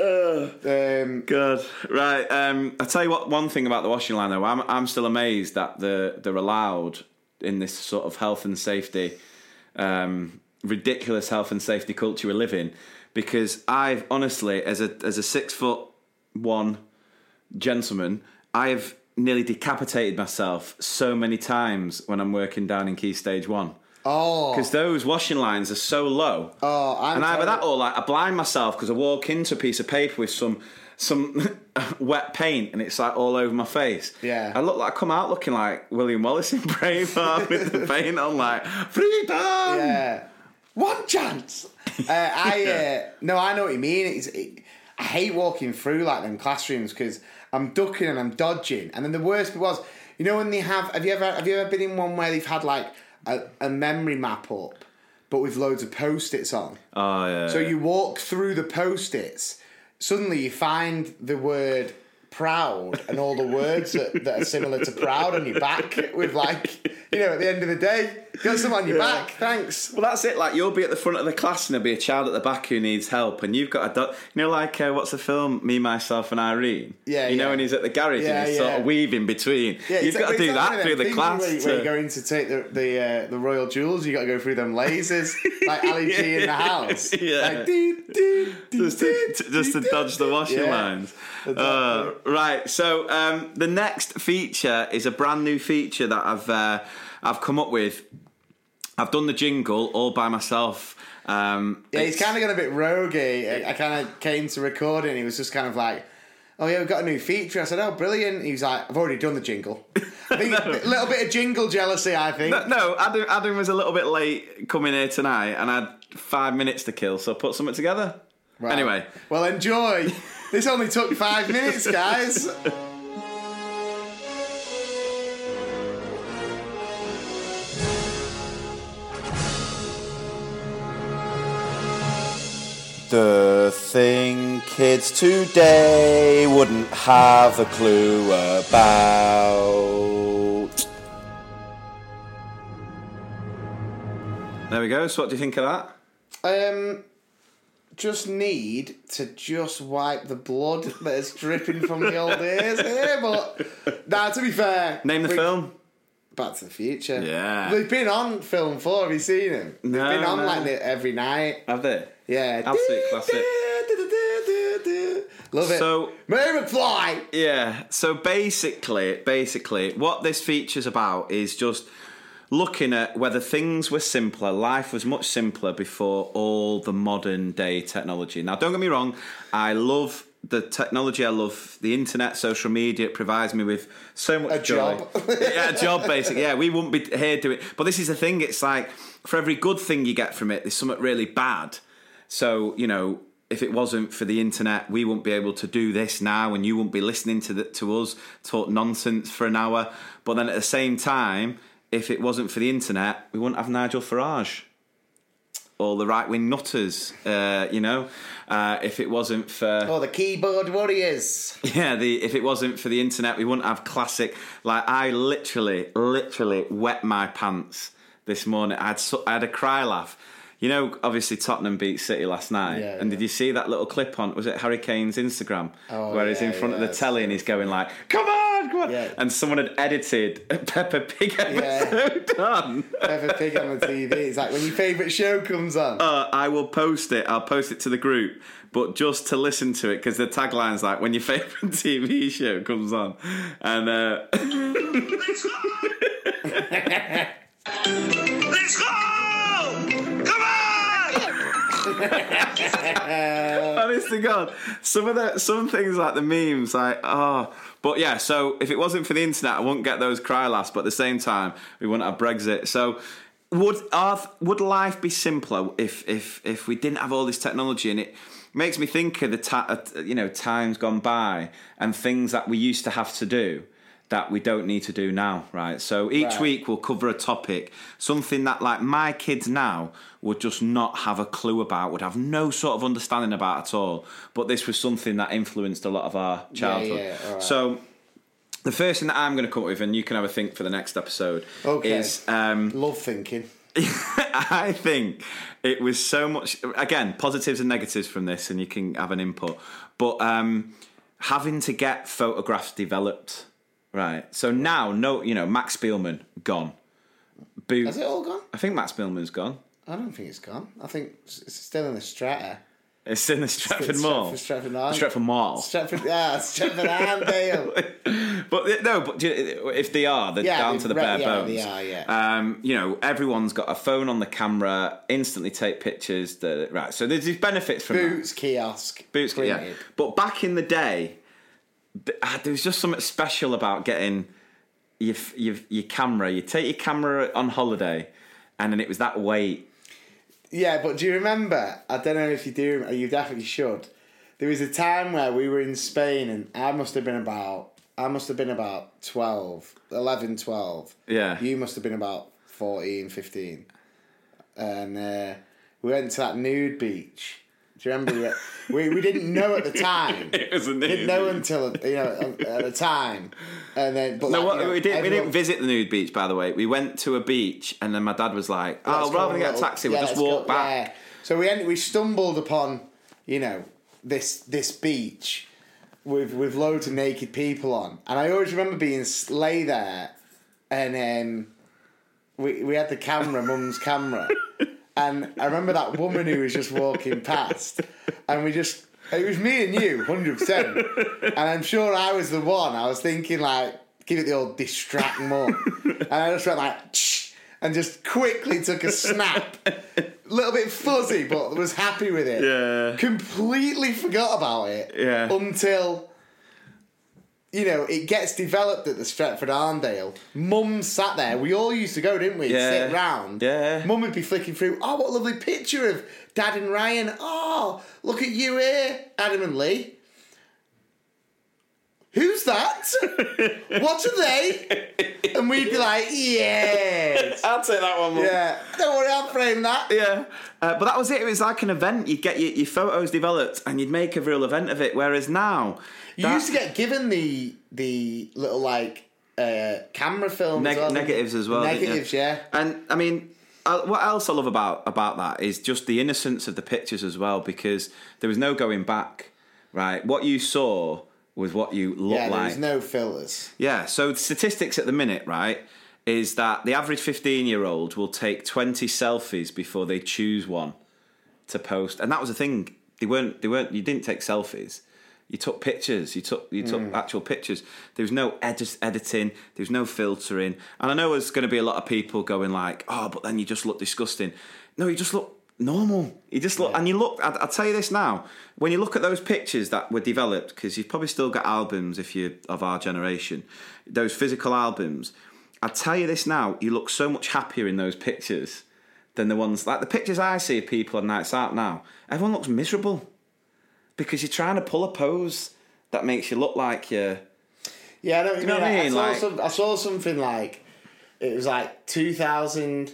um, Good. Right. Um, I tell you what. One thing about the washing line, though, I'm I'm still amazed that the they're allowed in this sort of health and safety, um, ridiculous health and safety culture we live in. Because I've honestly, as a as a six foot one gentleman, I've nearly decapitated myself so many times when I'm working down in Key Stage One. Oh, Because those washing lines are so low. oh, I'm And either that or like I blind myself because I walk into a piece of paper with some some wet paint and it's like all over my face. Yeah. I look like I come out looking like William Wallace in Braveheart with the paint on like freedom. Yeah. One chance. Uh, I uh, no, I know what you mean. It's, it, I hate walking through like them classrooms because I'm ducking and I'm dodging. And then the worst was, you know, when they have. Have you ever have you ever been in one where they've had like a, a memory map up, but with loads of post its on? Oh yeah. So you walk through the post its, suddenly you find the word proud and all the words that, that are similar to proud on your back with like, you know, at the end of the day, got some on your back, thanks. Well, that's it. Like you'll be at the front of the class, and there'll be a child at the back who needs help, and you've got a, do- you know, like uh, what's the film, Me, Myself, and Irene? Yeah, You know, yeah. when he's at the garage Yeah, and he's sort of weaving between. Yeah, you've it's- got to do one that through the class. Where, to... where, you're going to take the the, uh, the royal jewels, you got to go through them lasers like Ali G in the house. Yeah. Like, doo, doo, doo, just to, just to dodge the washing Yeah. lines. Uh, right. So um, the next feature is a brand new feature that I've uh, I've come up with. I've done the jingle all by myself. Um, Yeah, he's kind of got a bit roguey. I, I kind of came to record it and he was just kind of like, oh yeah, we've got a new feature. I said, oh, brilliant. He was like, I've already done the jingle. I think a little bit of jingle jealousy, I think. No, no, Adam, Adam was a little bit late coming here tonight, and I had five minutes to kill, so I put something together. Right. Anyway, Well, enjoy. this only took five minutes, guys. The thing kids today wouldn't have a clue about. there we go. So, what do you think of that? Um, just need to just wipe the blood that is dripping from the old ears here, but now to be fair, Name the we- film. Back to the Future. Yeah. they've been on film four. Have you seen them? They've No, been on no. like every night. Have they? Yeah, Absolute classic. Love it. So- Marty McFly. Yeah. So basically, basically, what this feature's about is just looking at whether things were simpler, life was much simpler before all the modern day technology. Now, don't get me wrong, I love the technology. I love the internet, social media. It provides me with so much A joy. job. yeah, a job, basically. Yeah, we wouldn't be here doing. It. But this is the thing. It's like for every good thing you get from it, there's something really bad. So you know, if it wasn't for the internet, we wouldn't be able to do this now, and you wouldn't be listening to the, to us talk nonsense for an hour. But then at the same time, if it wasn't for the internet, we wouldn't have Nigel Farage or the right wing nutters. Uh, you know, uh, if it wasn't for Oh, the keyboard warriors. yeah, the if it wasn't for the internet, we wouldn't have classic. Like I literally, literally wet my pants this morning. I had so, I had a cry laugh. You know, obviously Tottenham beat City last night, Yeah, and yeah. did you see that little clip on? Was it Harry Kane's Instagram Oh, where he's in yeah, front of the telly and he's going like, "Come on, come on!" Yeah. And someone had edited a Peppa Pig episode on. Have a pig on the TV. It's like when your favourite show comes on. Uh, I will post it. I'll post it to the group, but just to listen to it because the tagline's like when your favourite TV show comes on, and uh, Let's go! Let's go! Honest to God, some of the some things like the memes, like oh, but yeah. So if it wasn't for the internet, I wouldn't get those cry laughs. But at the same time, we wouldn't have Brexit. So. Would would life be simpler if, if if we didn't have all this technology? And it makes me think of the ta- uh, you know times gone by and things that we used to have to do that we don't need to do now, right? So each Right. week we'll cover a topic, something that like my kids now would just not have a clue about, would have no sort of understanding about at all. But this was something that influenced a lot of our childhood. yeah, all right. So the first thing that I'm going to come up with, and you can have a think for the next episode, Okay. is um, Love thinking. I think it was so much again positives and negatives from this, and you can have an input. But um, having to get photographs developed, right? So now, no, you know, Max Spielmann gone. Boot. Has it all gone? I think Max Spielmann's gone. I don't think it's gone. I think it's still in the strata. It's in the Stretford Mall. Stretford, Stretford Stretford Mall. Stretford, yeah, Stretford Arndale. But no, but if they are, they're Yeah, down to the right, bare yeah, bones. they are, yeah. Um, you know, everyone's got a phone on the camera, instantly take pictures. That, right, so there's these benefits from that. Boots kiosk. Boots, kiosk, yeah. But back in the day, there was just something special about getting your, your your camera. You take your camera on holiday, and then it was that weight. Yeah, but do you remember? I don't know if you do. You definitely should. There was a time where we were in Spain, and I must have been about. I must have been about 12, 11, 12. Yeah. You must have been about 14, 15. And uh, we went to that nude beach. Do you remember? we, we, we didn't know at the time. It was a nude Didn't know until you know at the time, and then. But No, like, what, you know, we didn't. We didn't visit the nude beach, by the way. We went to a beach, and then my dad was like, "Oh, Let's rather than get a taxi, yeah, we'll just walk go- back." yeah. So we end, we stumbled upon, you know, this this beach with with loads of naked people on, and I always remember being lay there, and um, we we had the camera, mum's camera, and I remember that woman who was just walking past, and we just. It was me and you, hundred percent, and I'm sure I was the one. I was thinking like, give it the old distract mum, and I just went like, "Shh," and just quickly took a snap, a little bit fuzzy, but was happy with it. Yeah. completely forgot about it. Yeah. until you know it gets developed at the Stretford Arndale. Mum sat there. We all used to go, didn't we? Yeah. Sit round. Yeah. Mum would be flicking through. Oh, what a lovely picture of Dad and Ryan. Oh, look at you here, Adam and Lee. Who's that? what are they? And we'd be like, yes. I'll take that one. Mum. Yeah. Don't worry, I'll frame that. Yeah, uh, but that was it. It was like an event. You'd get your, your photos developed, and you'd make a real event of it. Whereas now, You that- used to get given the the little like uh, camera film Neg- well, negatives as well. Negatives, yeah. And I mean, uh, what else I love about about that is just the innocence of the pictures as well, because there was no going back. Right, what you saw was what you looked Yeah, like. there's no fillers. Yeah, so the statistics at the minute, right, is that the average 15 year old will take 20 selfies before they choose one to post. And that was the thing. They weren't, they weren't, you didn't take selfies. You took pictures. You took you took mm. actual pictures. There was no edit- editing. There was no filtering. And I know there's going to be a lot of people going like, "Oh, but then you just look disgusting." No, you just look normal. You just look, and you look. I, I'll tell you this now: when you look at those pictures that were developed, because you've probably still got albums if you're of our generation, those physical albums. I tell you this now: you look so much happier in those pictures than the ones like the pictures I see of people on nights out now. Everyone looks miserable because you're trying to pull a pose that makes you look like you're. Yeah, I know what you, know what I I, mean? saw Like- some, I saw something like it was like 2000.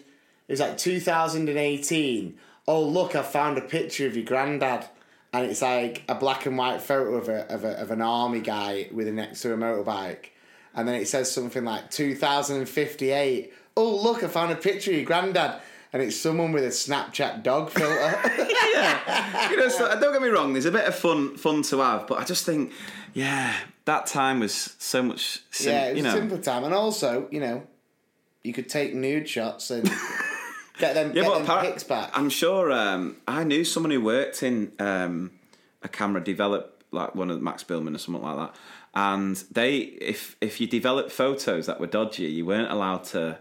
It was like 2018. Oh look, I found a picture of your granddad, and it's like a black and white photo of a of, a, of an army guy with a next to a motorbike, and then it says something like 2058. Oh look, I found a picture of your granddad. And it's someone with a Snapchat dog filter. Yeah, you know, so, don't get me wrong. There's a bit of fun, fun to have, but I just think, yeah, that time was so much. Sim- yeah, it was you know, a simpler time. And also, you know, you could take nude shots and get them, Yeah, get but them back. I'm sure. Um, I knew someone who worked in um, a camera develop like one of Max Billman or something like that. And they, if if you developed photos that were dodgy, you weren't allowed to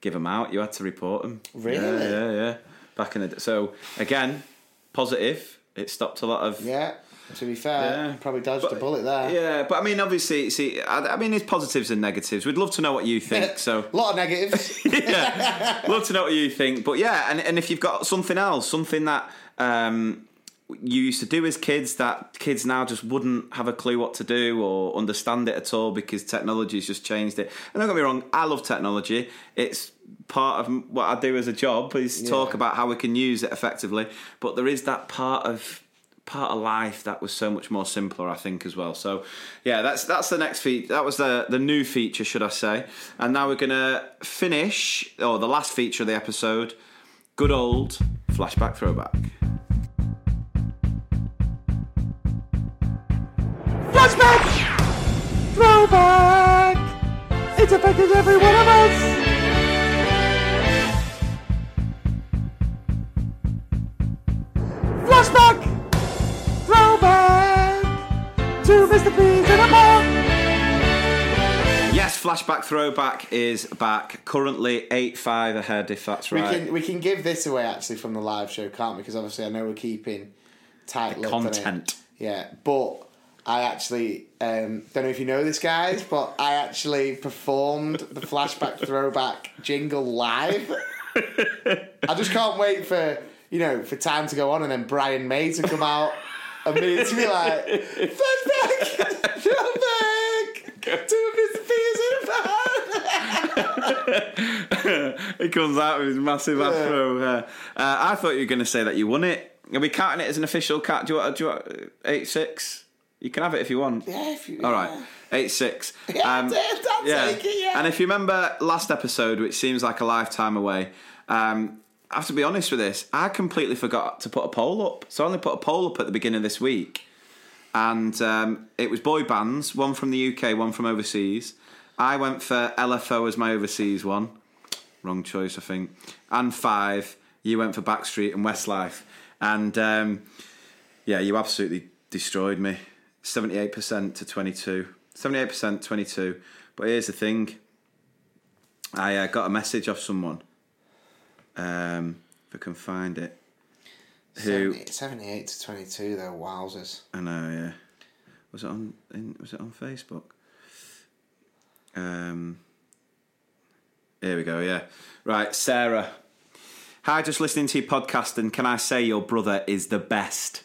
give them out. You had to report them. Really? Yeah, yeah, yeah. Back in the so again, positive. It stopped a lot of yeah, to be fair, Yeah. probably dodged a bullet there. Yeah, but I mean, obviously, see, I, I mean, there's positives and negatives. We'd love to know what you think. So a lot of negatives. yeah, love to know what you think. But yeah, and, and if you've got something else, something that um, you used to do as kids that kids now just wouldn't have a clue what to do or understand it at all because technology's just changed it. And don't get me wrong, I love technology. It's part of what I do as a job is talk about how we can use it effectively. But there is that part of part of life that was so much more simpler, I think, as well. So, yeah, that's that's the next feature. That was the the new feature, should I say? And now we're gonna finish, or the last feature of the episode, good old flashback throwback. Flashback! Throwback! It's affected every flashback throwback is back. Currently eight five ahead, if that's right. we can we can give this away actually from the live show, can't we? Because obviously I know we're keeping tight lipped on it. Content. Yeah, but I actually um, don't know if you know this, guys, but I actually performed the flashback throwback jingle live. I just can't wait for you know for time to go on and then Brian May to come out and me to be like flashback throwback to Mr. Peters in the band. He comes out with his massive afro hair. Uh, I thought you were going to say that you won it. Are we counting it as an official cat? Do you want, do you want eight six? You can have it if you want. Yeah, if you, All right, eight six. Yeah, I'll take- I'll take it, yeah. And if you remember last episode, which seems like a lifetime away, um, I have to be honest with this. I completely forgot to put a poll up, so I only put a poll up at the beginning of this week, and um, it was boy bands, one from the UK, one from overseas. I went for LFO as my overseas one. Wrong choice, I think. And five, you went for Backstreet and Westlife, and um, yeah, you absolutely destroyed me. 78% to 22. 78% 22. But here's the thing. I uh, got a message off someone. Um, if I can find it. Who 70 78 to 22 though, wowzers. I know, yeah. Was it on in, was it on Facebook? Um Here we go, yeah. Right, Sarah. Hi, just listening to your podcast and can I say your brother is the best?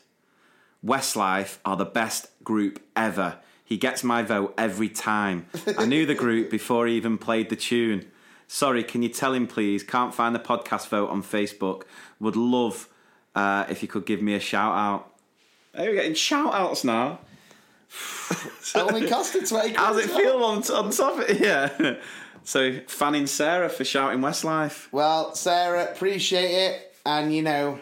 Westlife are the best group ever. He gets my vote every time. I knew the group before he even played the tune. Sorry, can you tell him please? Can't find the podcast vote on Facebook. Would love uh, if you could give me a shout out. Hey, we're getting shout outs now. It only costed 20 How's it quid as well. feel on, on top of it? Yeah. So, fanning Sarah for shouting Westlife. Well, Sarah, appreciate it. And, you know,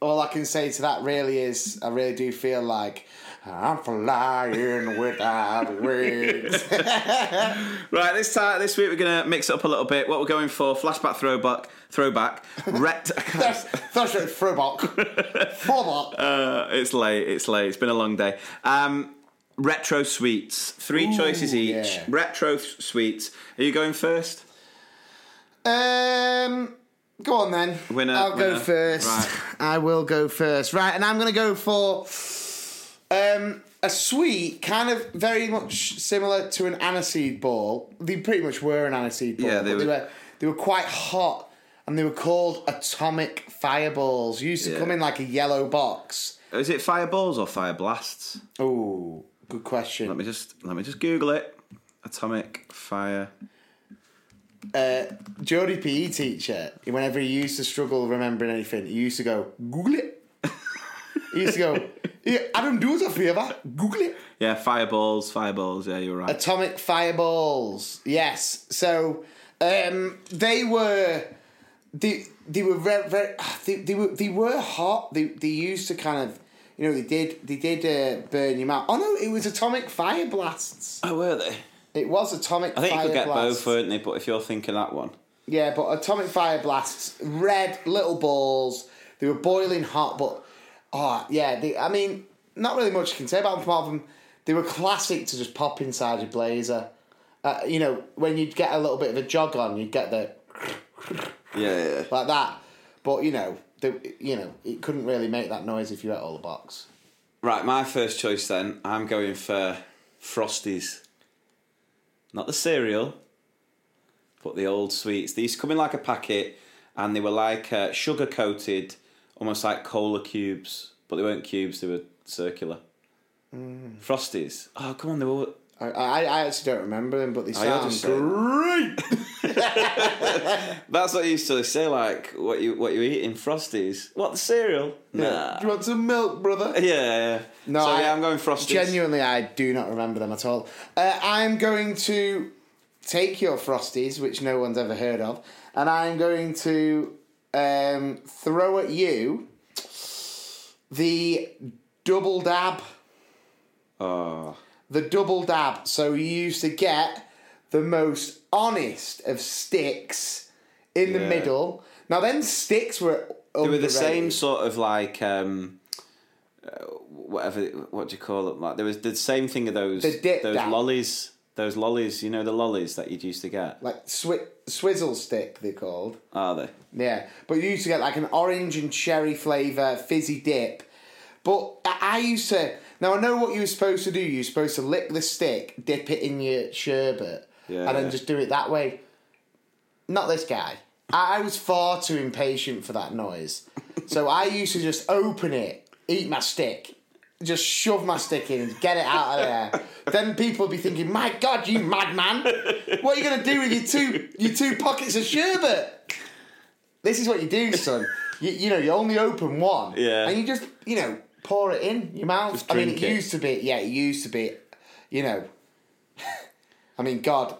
all I can say to that really is I really do feel like I'm flying without wings. Right, this time this week we're gonna mix it up a little bit. What we're going for: flashback, throwback, throwback, ret. that's throwback. Throwback. uh, it's late. It's late. It's been a long day. Um, retro sweets. Three choices each. yeah. Retro sweets. Are you going first? Um, go on then. Winner, I'll winner. go first. Right. I will go first. Right, and I'm going to go for um, a sweet, kind of very much similar to an aniseed ball. They pretty much were an aniseed ball. Yeah, they but they were- were they were quite hot, and they were called atomic fireballs. Used to Yeah. come in like a yellow box. Is it fireballs or fire blasts? Oh, good question. Let me just let me just Google it. Atomic fire uh, Geordie PE teacher, whenever he used to struggle remembering anything, he used to go, Google it. he used to go, yeah, Adam, do us a favour, Google it. Yeah, fireballs, fireballs. Yeah, you're right. Atomic fireballs. Yes. So um, they were they they were very, very they, they were they were hot. They they used to kind of you know they did they did uh, burn your mouth. Oh no, it was atomic fire blasts. oh, were they? It was atomic. I think you could get blasts. both, weren't they? But if you're thinking that one, Yeah, but atomic fire blasts, red little balls. They were boiling hot, but oh yeah, they, I mean, not really much you can say about them apart from they were classic to just pop inside your blazer. Uh, you know, when you'd get a little bit of a jog on, you'd get the yeah, yeah. like that. But you know, the, you know, it couldn't really make that noise if you ate all the box. Right, my first choice then. I'm going for Frosties. Not the cereal, but the old sweets. These come in like a packet, and they were like uh, sugar coated, almost like cola cubes, but they weren't cubes. They were circular. Frosties. Oh, come on, they were. I, I, I actually don't remember them, but they sound just great. That's what you used to say. Like what you what you eat in Frosties. What the cereal? Nah. Do you want some milk, brother? Yeah, yeah. No, so I, yeah, I'm going Frosties. Genuinely, I do not remember them at all. Uh, I'm going to take your Frosties, which no one's ever heard of, and I'm going to um, throw at you the double dab. Oh, The double dab. So you used to get the most honest of sticks in the Yeah. middle. Now, then sticks were they were the same sort of like um, uh, whatever. What do you call it? Like there was the same thing of those The dip those dab. lollies. Those lollies, you know, the lollies that you'd used to get. like swi- swizzle stick. They're called. Are they? Yeah, but you used to get like an orange and cherry flavour fizzy dip. But I used to. Now I know what you were supposed to do. You were supposed to lick the stick, dip it in your sherbet, Yeah, and then yeah. just do it that way. Not this guy. I was far too impatient for that noise. So I used to just open it, eat my stick, just shove my stick in and get it out of there. then people would be thinking, My God, you madman! What are you gonna do with your two your two pockets of sherbet? This is what you do, son. You, you know, you only open one. Yeah. And you just, you know, pour it in your mouth. Just I mean, it, it. used to be, yeah, it used to be, you know. I mean, God,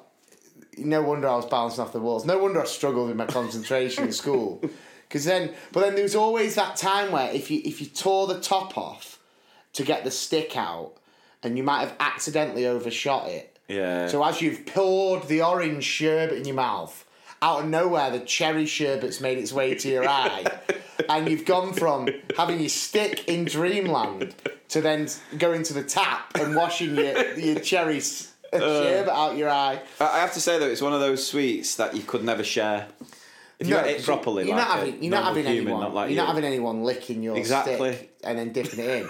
no wonder I was bouncing off the walls. No wonder I struggled with my concentration in school. Because then, but then there was always that time where if you if you tore the top off to get the stick out, and you might have accidentally overshot it. Yeah. So as you've poured the orange sherbet in your mouth, out of nowhere the cherry sherbet's made its way to your eye, and you've gone from having your stick in dreamland to then going to the tap and washing your your cherry s- uh. sherbet out your eye. I have to say though, it's one of those sweets that you could never share. If you No, ate it properly, you're like not having you're not having human, anyone not like you're not having anyone licking your Exactly. stick and then dipping it in.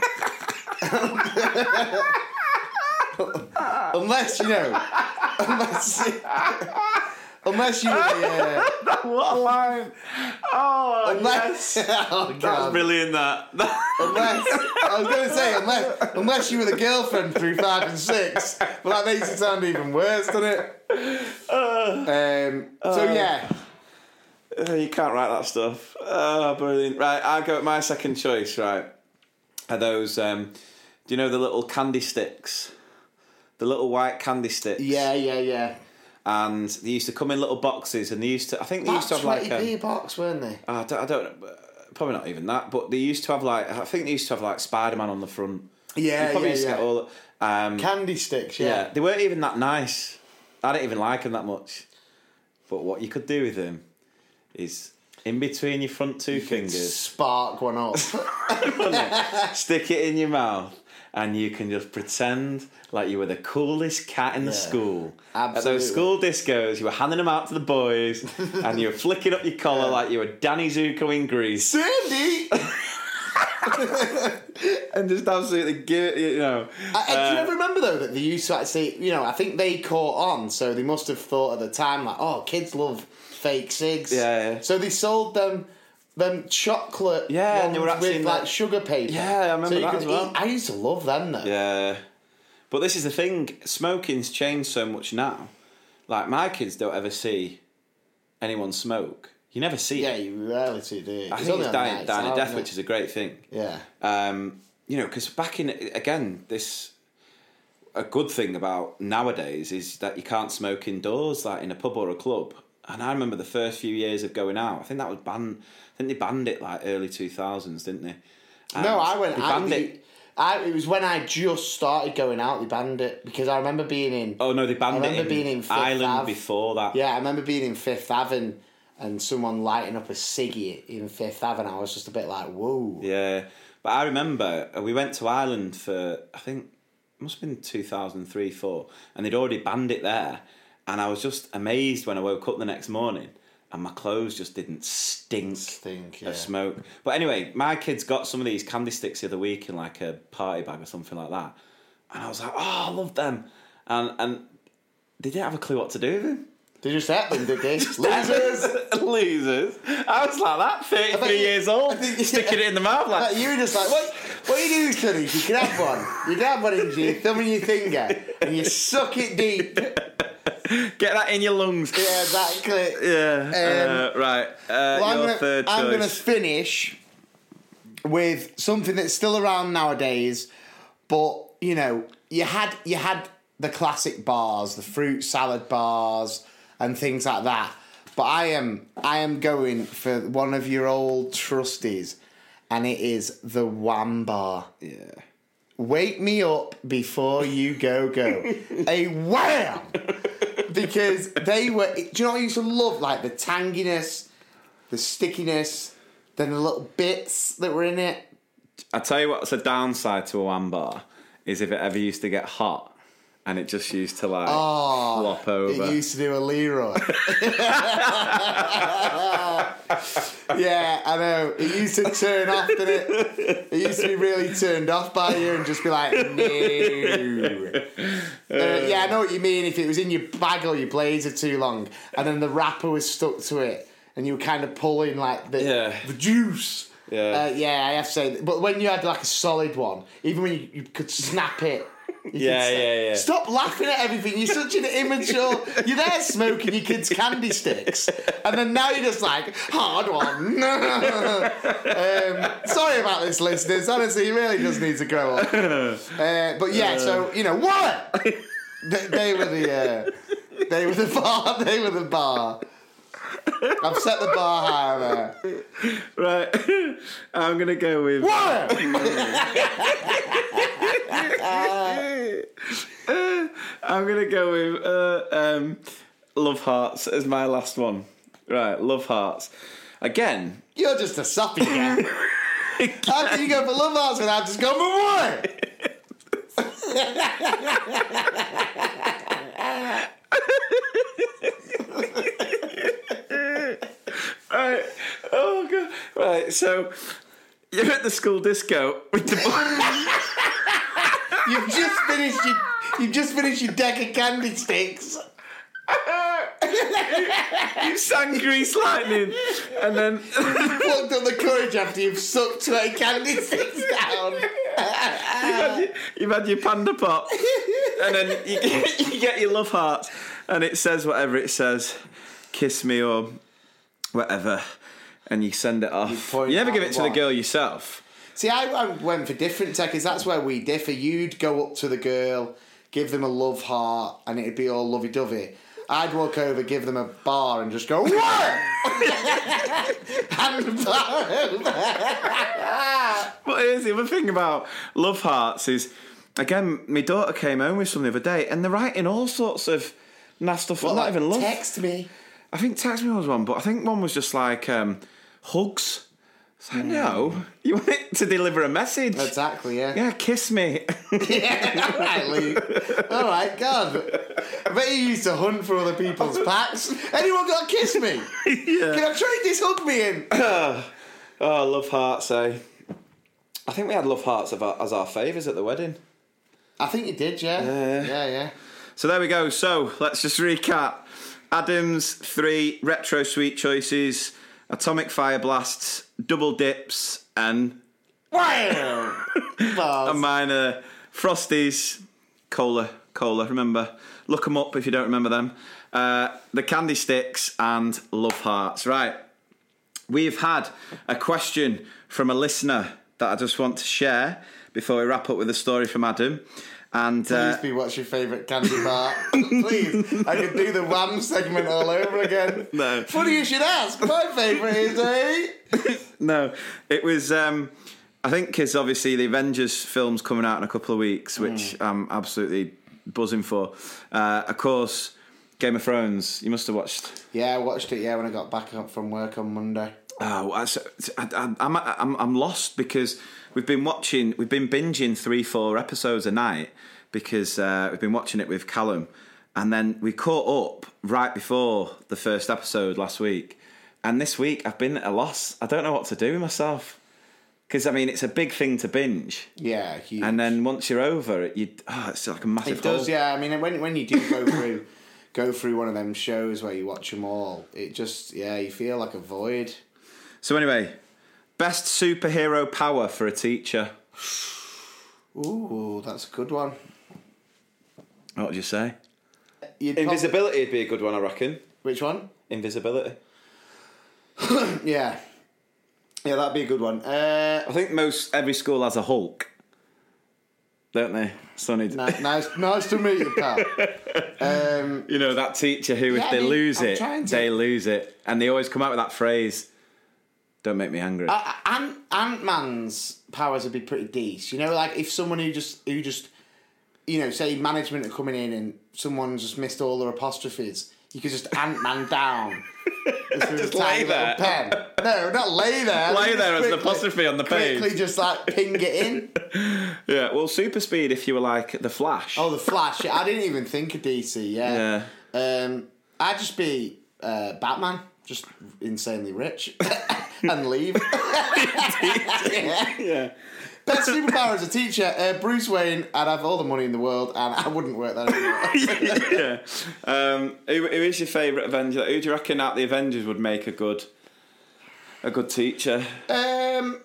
unless you know, unless unless you were the, uh, What a line! Oh, unless oh That's brilliant. That. unless I was going to say unless unless you were the girlfriend through five and six, but that makes it sound even worse, doesn't it? Um, so yeah, Uh, you can't write that stuff. Oh, brilliant. Right, I go. My second choice. Right, are those? Um, do you know the little candy sticks? The little white candy sticks. yeah, yeah, yeah. And they used to come in little boxes, and they used to. I think they used to have like a. p box, weren't they? Oh, I don't, I don't. Probably not even that, but they used to have like. I think they used to have like Spider Man on the front. Yeah, probably yeah, used to yeah. get all. Um, Candy sticks, yeah. yeah, they weren't even that nice. I didn't even like them that much. But what you could do with them is in between your front two fingers, Spark one up. stick it in your mouth, and you can just pretend like you were the coolest cat in the Yeah, school. At absolutely. those school discos, you were handing them out to the boys, and you were flicking up your collar like you were Danny Zuko in Grease, Sandy! and just absolutely give you know. I, I- do uh, you ever remember though that they used to actually, you know, I think they caught on, so they must have thought at the time like, oh, kids love fake cigs. Yeah, yeah. So they sold them them chocolate Yeah, and they were actually with like sugar paper. Yeah, I remember so you that could as well. eat- I used to love them though. Yeah. But this is the thing, smoking's changed so much now. Like my kids don't ever see anyone smoke, you never see Yeah, it. Yeah, you rarely do, do you? I It's think it's dying, dying a death, which is a great thing. Yeah. Um, you know, because back in again, this a good thing about nowadays is that you can't smoke indoors, like in a pub or a club. And I remember the first few years of going out. I think that was banned. I think they banned it like early two thousands, didn't they? And No, I went They banned the- it. I, it was when I just started going out. They banned it because I remember being in. Oh no, they banned I it remember in, being in Fifth Ireland Ave. before that. Yeah, I remember being in Fifth Avenue and someone lighting up a ciggy in Fifth Avenue. I was just a bit like, whoa. Yeah, but I remember uh, we went to Ireland for I think it must have been two thousand three four, and they'd already banned it there, and I was just amazed when I woke up the next morning and my clothes just didn't stink, Stink, of yeah. smoke. But anyway, my kids got some of these candy sticks the other week in like a party bag or something like that, and I was like, oh, I love them, and and they didn't have a clue what to do with them. They just ate them, did they? Losers. Losers. I was like that, 33 years old, think- sticking it in the mouth like, you were just like, what? What are you doing, Sonny? You can have one. You can have one into your thumb and your finger, and you suck it deep. get that in your lungs. Yeah, exactly. Yeah. uh, right. Uh, Well, I'm your gonna, third I'm gonna finish with something that's still around nowadays, but you know, you had you had the classic bars, the fruit salad bars, and things like that. But I am I am going for one of your old trusties, and it is the Wham bar. yeah. Wake me up before you go go. A wham! Because they were. Do you know what I used to love? Like the tanginess, the stickiness, then the little bits that were in it. I tell you what's a downside to a Wham bar is if it ever used to get hot and it just used to like flop over. Oh, It used to do a Leroy. yeah, I know. It used to turn off, didn't it? It used to be really turned off by you and just be like, no. Uh, yeah, I know what you mean. If it was in your bag or your blazer too long, and then the wrapper was stuck to it, and you were kind of pulling like the Yeah. the juice. Yeah. uh, yeah, I have to say. But when you had like a solid one, even when you, you could snap it. Yeah, yeah, yeah. Stop laughing at everything. You're such an immature. You're there smoking your kids' candy sticks, and then now you're just like hard one. um, sorry about this, listeners. Honestly, you really just need to grow up. Uh, but yeah, so you know what? they, they were the uh, they were the bar. They were the bar. I've set the bar higher there. Right. I'm going to go with. What? I'm to go with uh, um, Love Hearts as my last one. Right. Love Hearts. Again, You're just a sappy guy. How can you go for love hearts without just going for what? Right. Oh god. Right. So you're at the school disco with the You've just finished your you've just finished your deck of candy sticks. you sang Grease Lightning, and then Plucked up the courage after you've sucked twenty candy sticks down. you've had your panda pop, and then you get, you get your love heart and it says whatever it says, kiss me or whatever, and you send it off. point You, never give it to the girl yourself. See, I, I went for different techniques. That's where we differ. You'd go up to the girl, give them a love heart, and it'd be all lovey dovey. I'd walk over, give them a bar, and just go, What? Hand the bar. But here's the other thing about love hearts is, again, my daughter came home with some the other day, and they're writing all sorts of nasty stuff. Well, not like, even love. Text me. I think text me was one, but I think one was just like um, hugs. So no, you want it to deliver a message. Exactly, yeah. Yeah, kiss me. Yeah, all right, Luke. All right, God. I bet you used to hunt for other people's packs. Anyone got to kiss me? Yeah. Can I trade this hug me in? oh, love hearts, eh? I think we had love hearts as our favours at the wedding. I think you did, yeah. Yeah. Yeah, yeah. So there we go. So let's just recap. Adams three retro sweet choices, atomic fire blasts, double dips, and Wow! And mine frosties, Cola, Cola. Remember, look them up if you don't remember them. Uh, the Candy Sticks and Love Hearts. Right. We've had a question from a listener that I just want to share before we wrap up with a story from Adam. And Please uh, be what's your favourite candy bar. Please. I could do the Wham segment all over again. No. Funny you should ask. My favourite is a. no, it was. Um, I think because obviously the Avengers film's coming out in a couple of weeks, which I'm absolutely buzzing for. Uh, of course, Game of Thrones. You must have watched. Yeah, I watched it, yeah, when I got back up from work on Monday. Oh, I, I, I'm, I'm I'm lost because we've been watching, we've been binging three, four episodes a night because uh, we've been watching it with Callum, and then we caught up right before the first episode last week, and this week I've been at a loss. I don't know what to do with myself because I mean it's a big thing to binge, Yeah, huge. and then once you're over it, you oh, it's like a massive. It does, hole. yeah. I mean, when when you do go through go through one of them shows where you watch them all, it just yeah, you feel like a void. So anyway, best superhero power for a teacher. Ooh, that's a good one. What would you say? You'd Invisibility would be a good one, I reckon. Which one? Invisibility. Yeah, yeah, that'd be a good one. Uh, I think most every school has a Hulk, don't they? Sonny, ni- nice, nice to meet you, pal. Um, you know that teacher who, Yeah, if I they mean, lose I'm it, to- they lose it, and they always come out with that phrase, "Don't make me angry." Ant Ant Man's powers would be pretty decent. You know, like if someone who just who just you know, say management are coming in and someone's just missed all their apostrophes, you could just Ant Man down. Just lay there. Pen. No, not lay there. Lay there as an apostrophe on the page. Quickly, just like ping it in. yeah, well, super speed if you were like the Flash. Oh, the Flash. I didn't even think of DC. Yeah. Um, I'd just be uh, Batman, just insanely rich, and leave. yeah. yeah. Best superpower as a teacher, uh, Bruce Wayne. I'd have all the money in the world, and I wouldn't work that. anymore. yeah. Um, who, who is your favourite Avenger? Who do you reckon out the Avengers would make a good, a good teacher? um,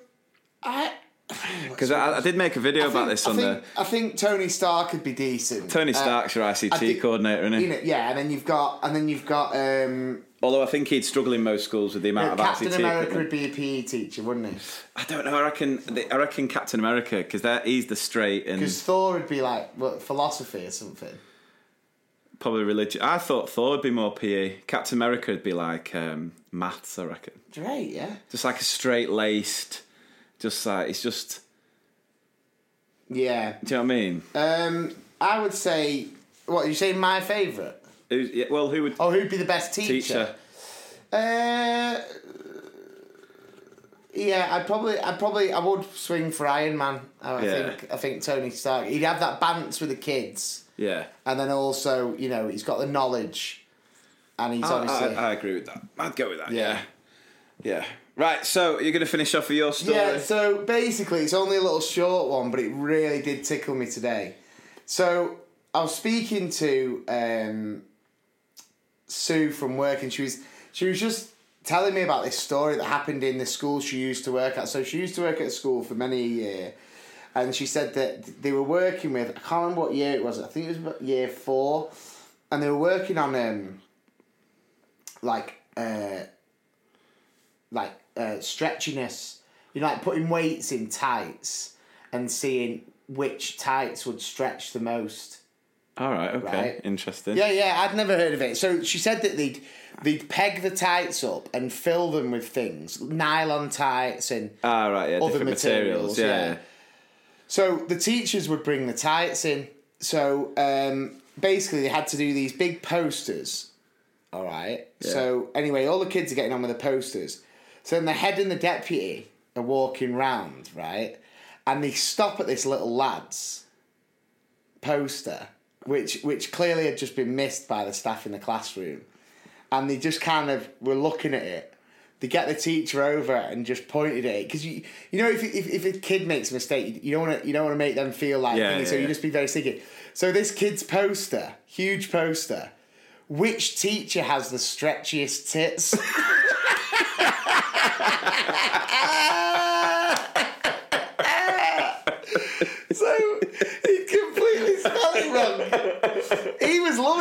I. Because I, I did make a video I about this on think, the I think Tony Stark could be decent. Tony Uh, Stark's your ICT think- coordinator, isn't he? you know, yeah, and then you've got, and then you've got um, Although I think he'd struggle in most schools with the amount of Captain ICT. America equipment. would be a PE teacher, wouldn't he? I don't know. I reckon. I reckon Captain America because he's the straight and Because Thor would be like what, philosophy or something. probably religion. I thought Thor would be more PE. Captain America would be like um, maths. I reckon. Great, yeah. Just like a straight laced. Just like it's just. Yeah. Do you know what I mean? Um, I would say, what you say, my favourite? Who's, yeah, well, who would Oh, who'd be the best teacher? teacher? Uh, yeah, I'd probably, I'd probably, I would swing for Iron Man. I Yeah. think, I think Tony Stark. He'd have that balance with the kids, Yeah. and then also, you know, he's got the knowledge, and he's I, obviously. I, I agree with that. I'd go with that. Yeah. Yeah. Yeah. Right. So you're going to finish off with your story. Yeah, so basically, it's only a little short one, but it really did tickle me today. So I was speaking to um, Sue from work, and she was she was just telling me about this story that happened in the school she used to work at. So she used to work at a school for many a year, and she said that they were working with I can't remember what year it was. I think it was year four, and they were working on um like uh like uh, stretchiness. You know, like putting weights in tights and seeing which tights would stretch the most. All right. Okay. Right. Interesting. Yeah, yeah, I'd never heard of it. So she said that they'd they'd peg the tights up and fill them with things, nylon tights and Ah, right. Yeah. Other materials. materials, Yeah. yeah. So the teachers would bring the tights in. So um, basically, they had to do these big posters. All right. So anyway, all the kids are getting on with the posters. So then the head and the deputy are walking round, right? And they stop at this little lad's poster, which which clearly had just been missed by the staff in the classroom. And they just kind of were looking at it. They get the teacher over and just pointed at it because you you know if, if if a kid makes a mistake you- don't want to you don't want to make them feel like Yeah, thingy, so yeah, you just be very sticky. So this kid's poster, huge poster, which teacher has the stretchiest tits? so he completely spelled it doing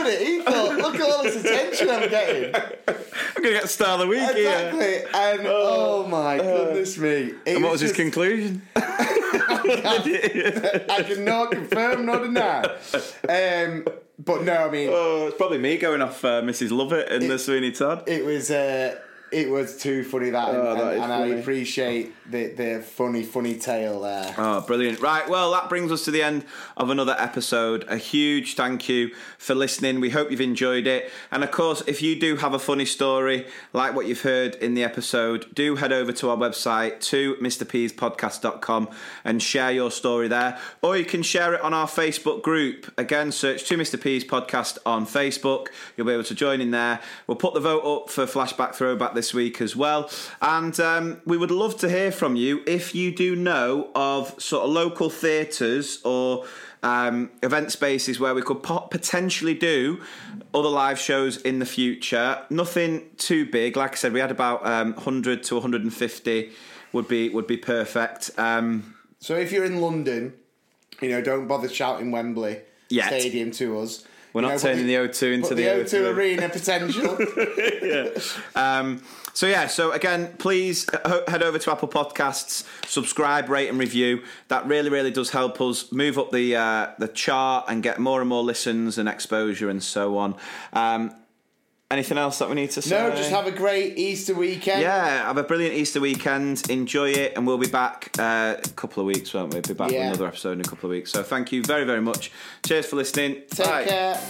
it. He thought, look at all this attention I'm getting. I'm gonna get star of the week here. Exactly. And oh, my goodness me. It And what was his just- conclusion? I can not confirm nor deny. Um, but no, I mean, Oh, it's probably me going off uh, Mrs. Lovett and the Sweeney Todd. it was uh, it was too funny that, oh, and, Oh, that and, and I appreciate the the funny funny tale there. Oh, brilliant. Right, well, that brings us to the end of another episode. A huge thank you for listening. We hope you've enjoyed it. And of course, if you do have a funny story like what you've heard in the episode, do head over to our website, to mrpspodcast.com, and share your story there. Or you can share it on our Facebook group. Again, search To Mr. P's Podcast on Facebook. You'll be able to join in there. We'll put the vote up for Flashback Throwback this week as well. And um, we would love to hear from you if you do know of sort of local theatres or um, event spaces where we could pot- potentially do other live shows in the future. Nothing too big. Like I said, we had about um, 100 to 150 would be would be perfect. Um, So if you're in London, you know, don't bother shouting Wembley Yet. Stadium to us. We're not turning the O2 into the the O2. O2 Arena potential. Um, so yeah, so again, please uh, head over to Apple Podcasts, subscribe, rate, and review. That really, really does help us move up the uh, the chart and get more and more listens and exposure and so on. Um, anything else that we need to say? no, just have a great Easter weekend. Yeah, have a brilliant Easter weekend. Enjoy it, and we'll be back uh, a couple of weeks, won't we? Be back with another episode in a couple of weeks. So thank you very, very much. Cheers for listening. Take Bye. care.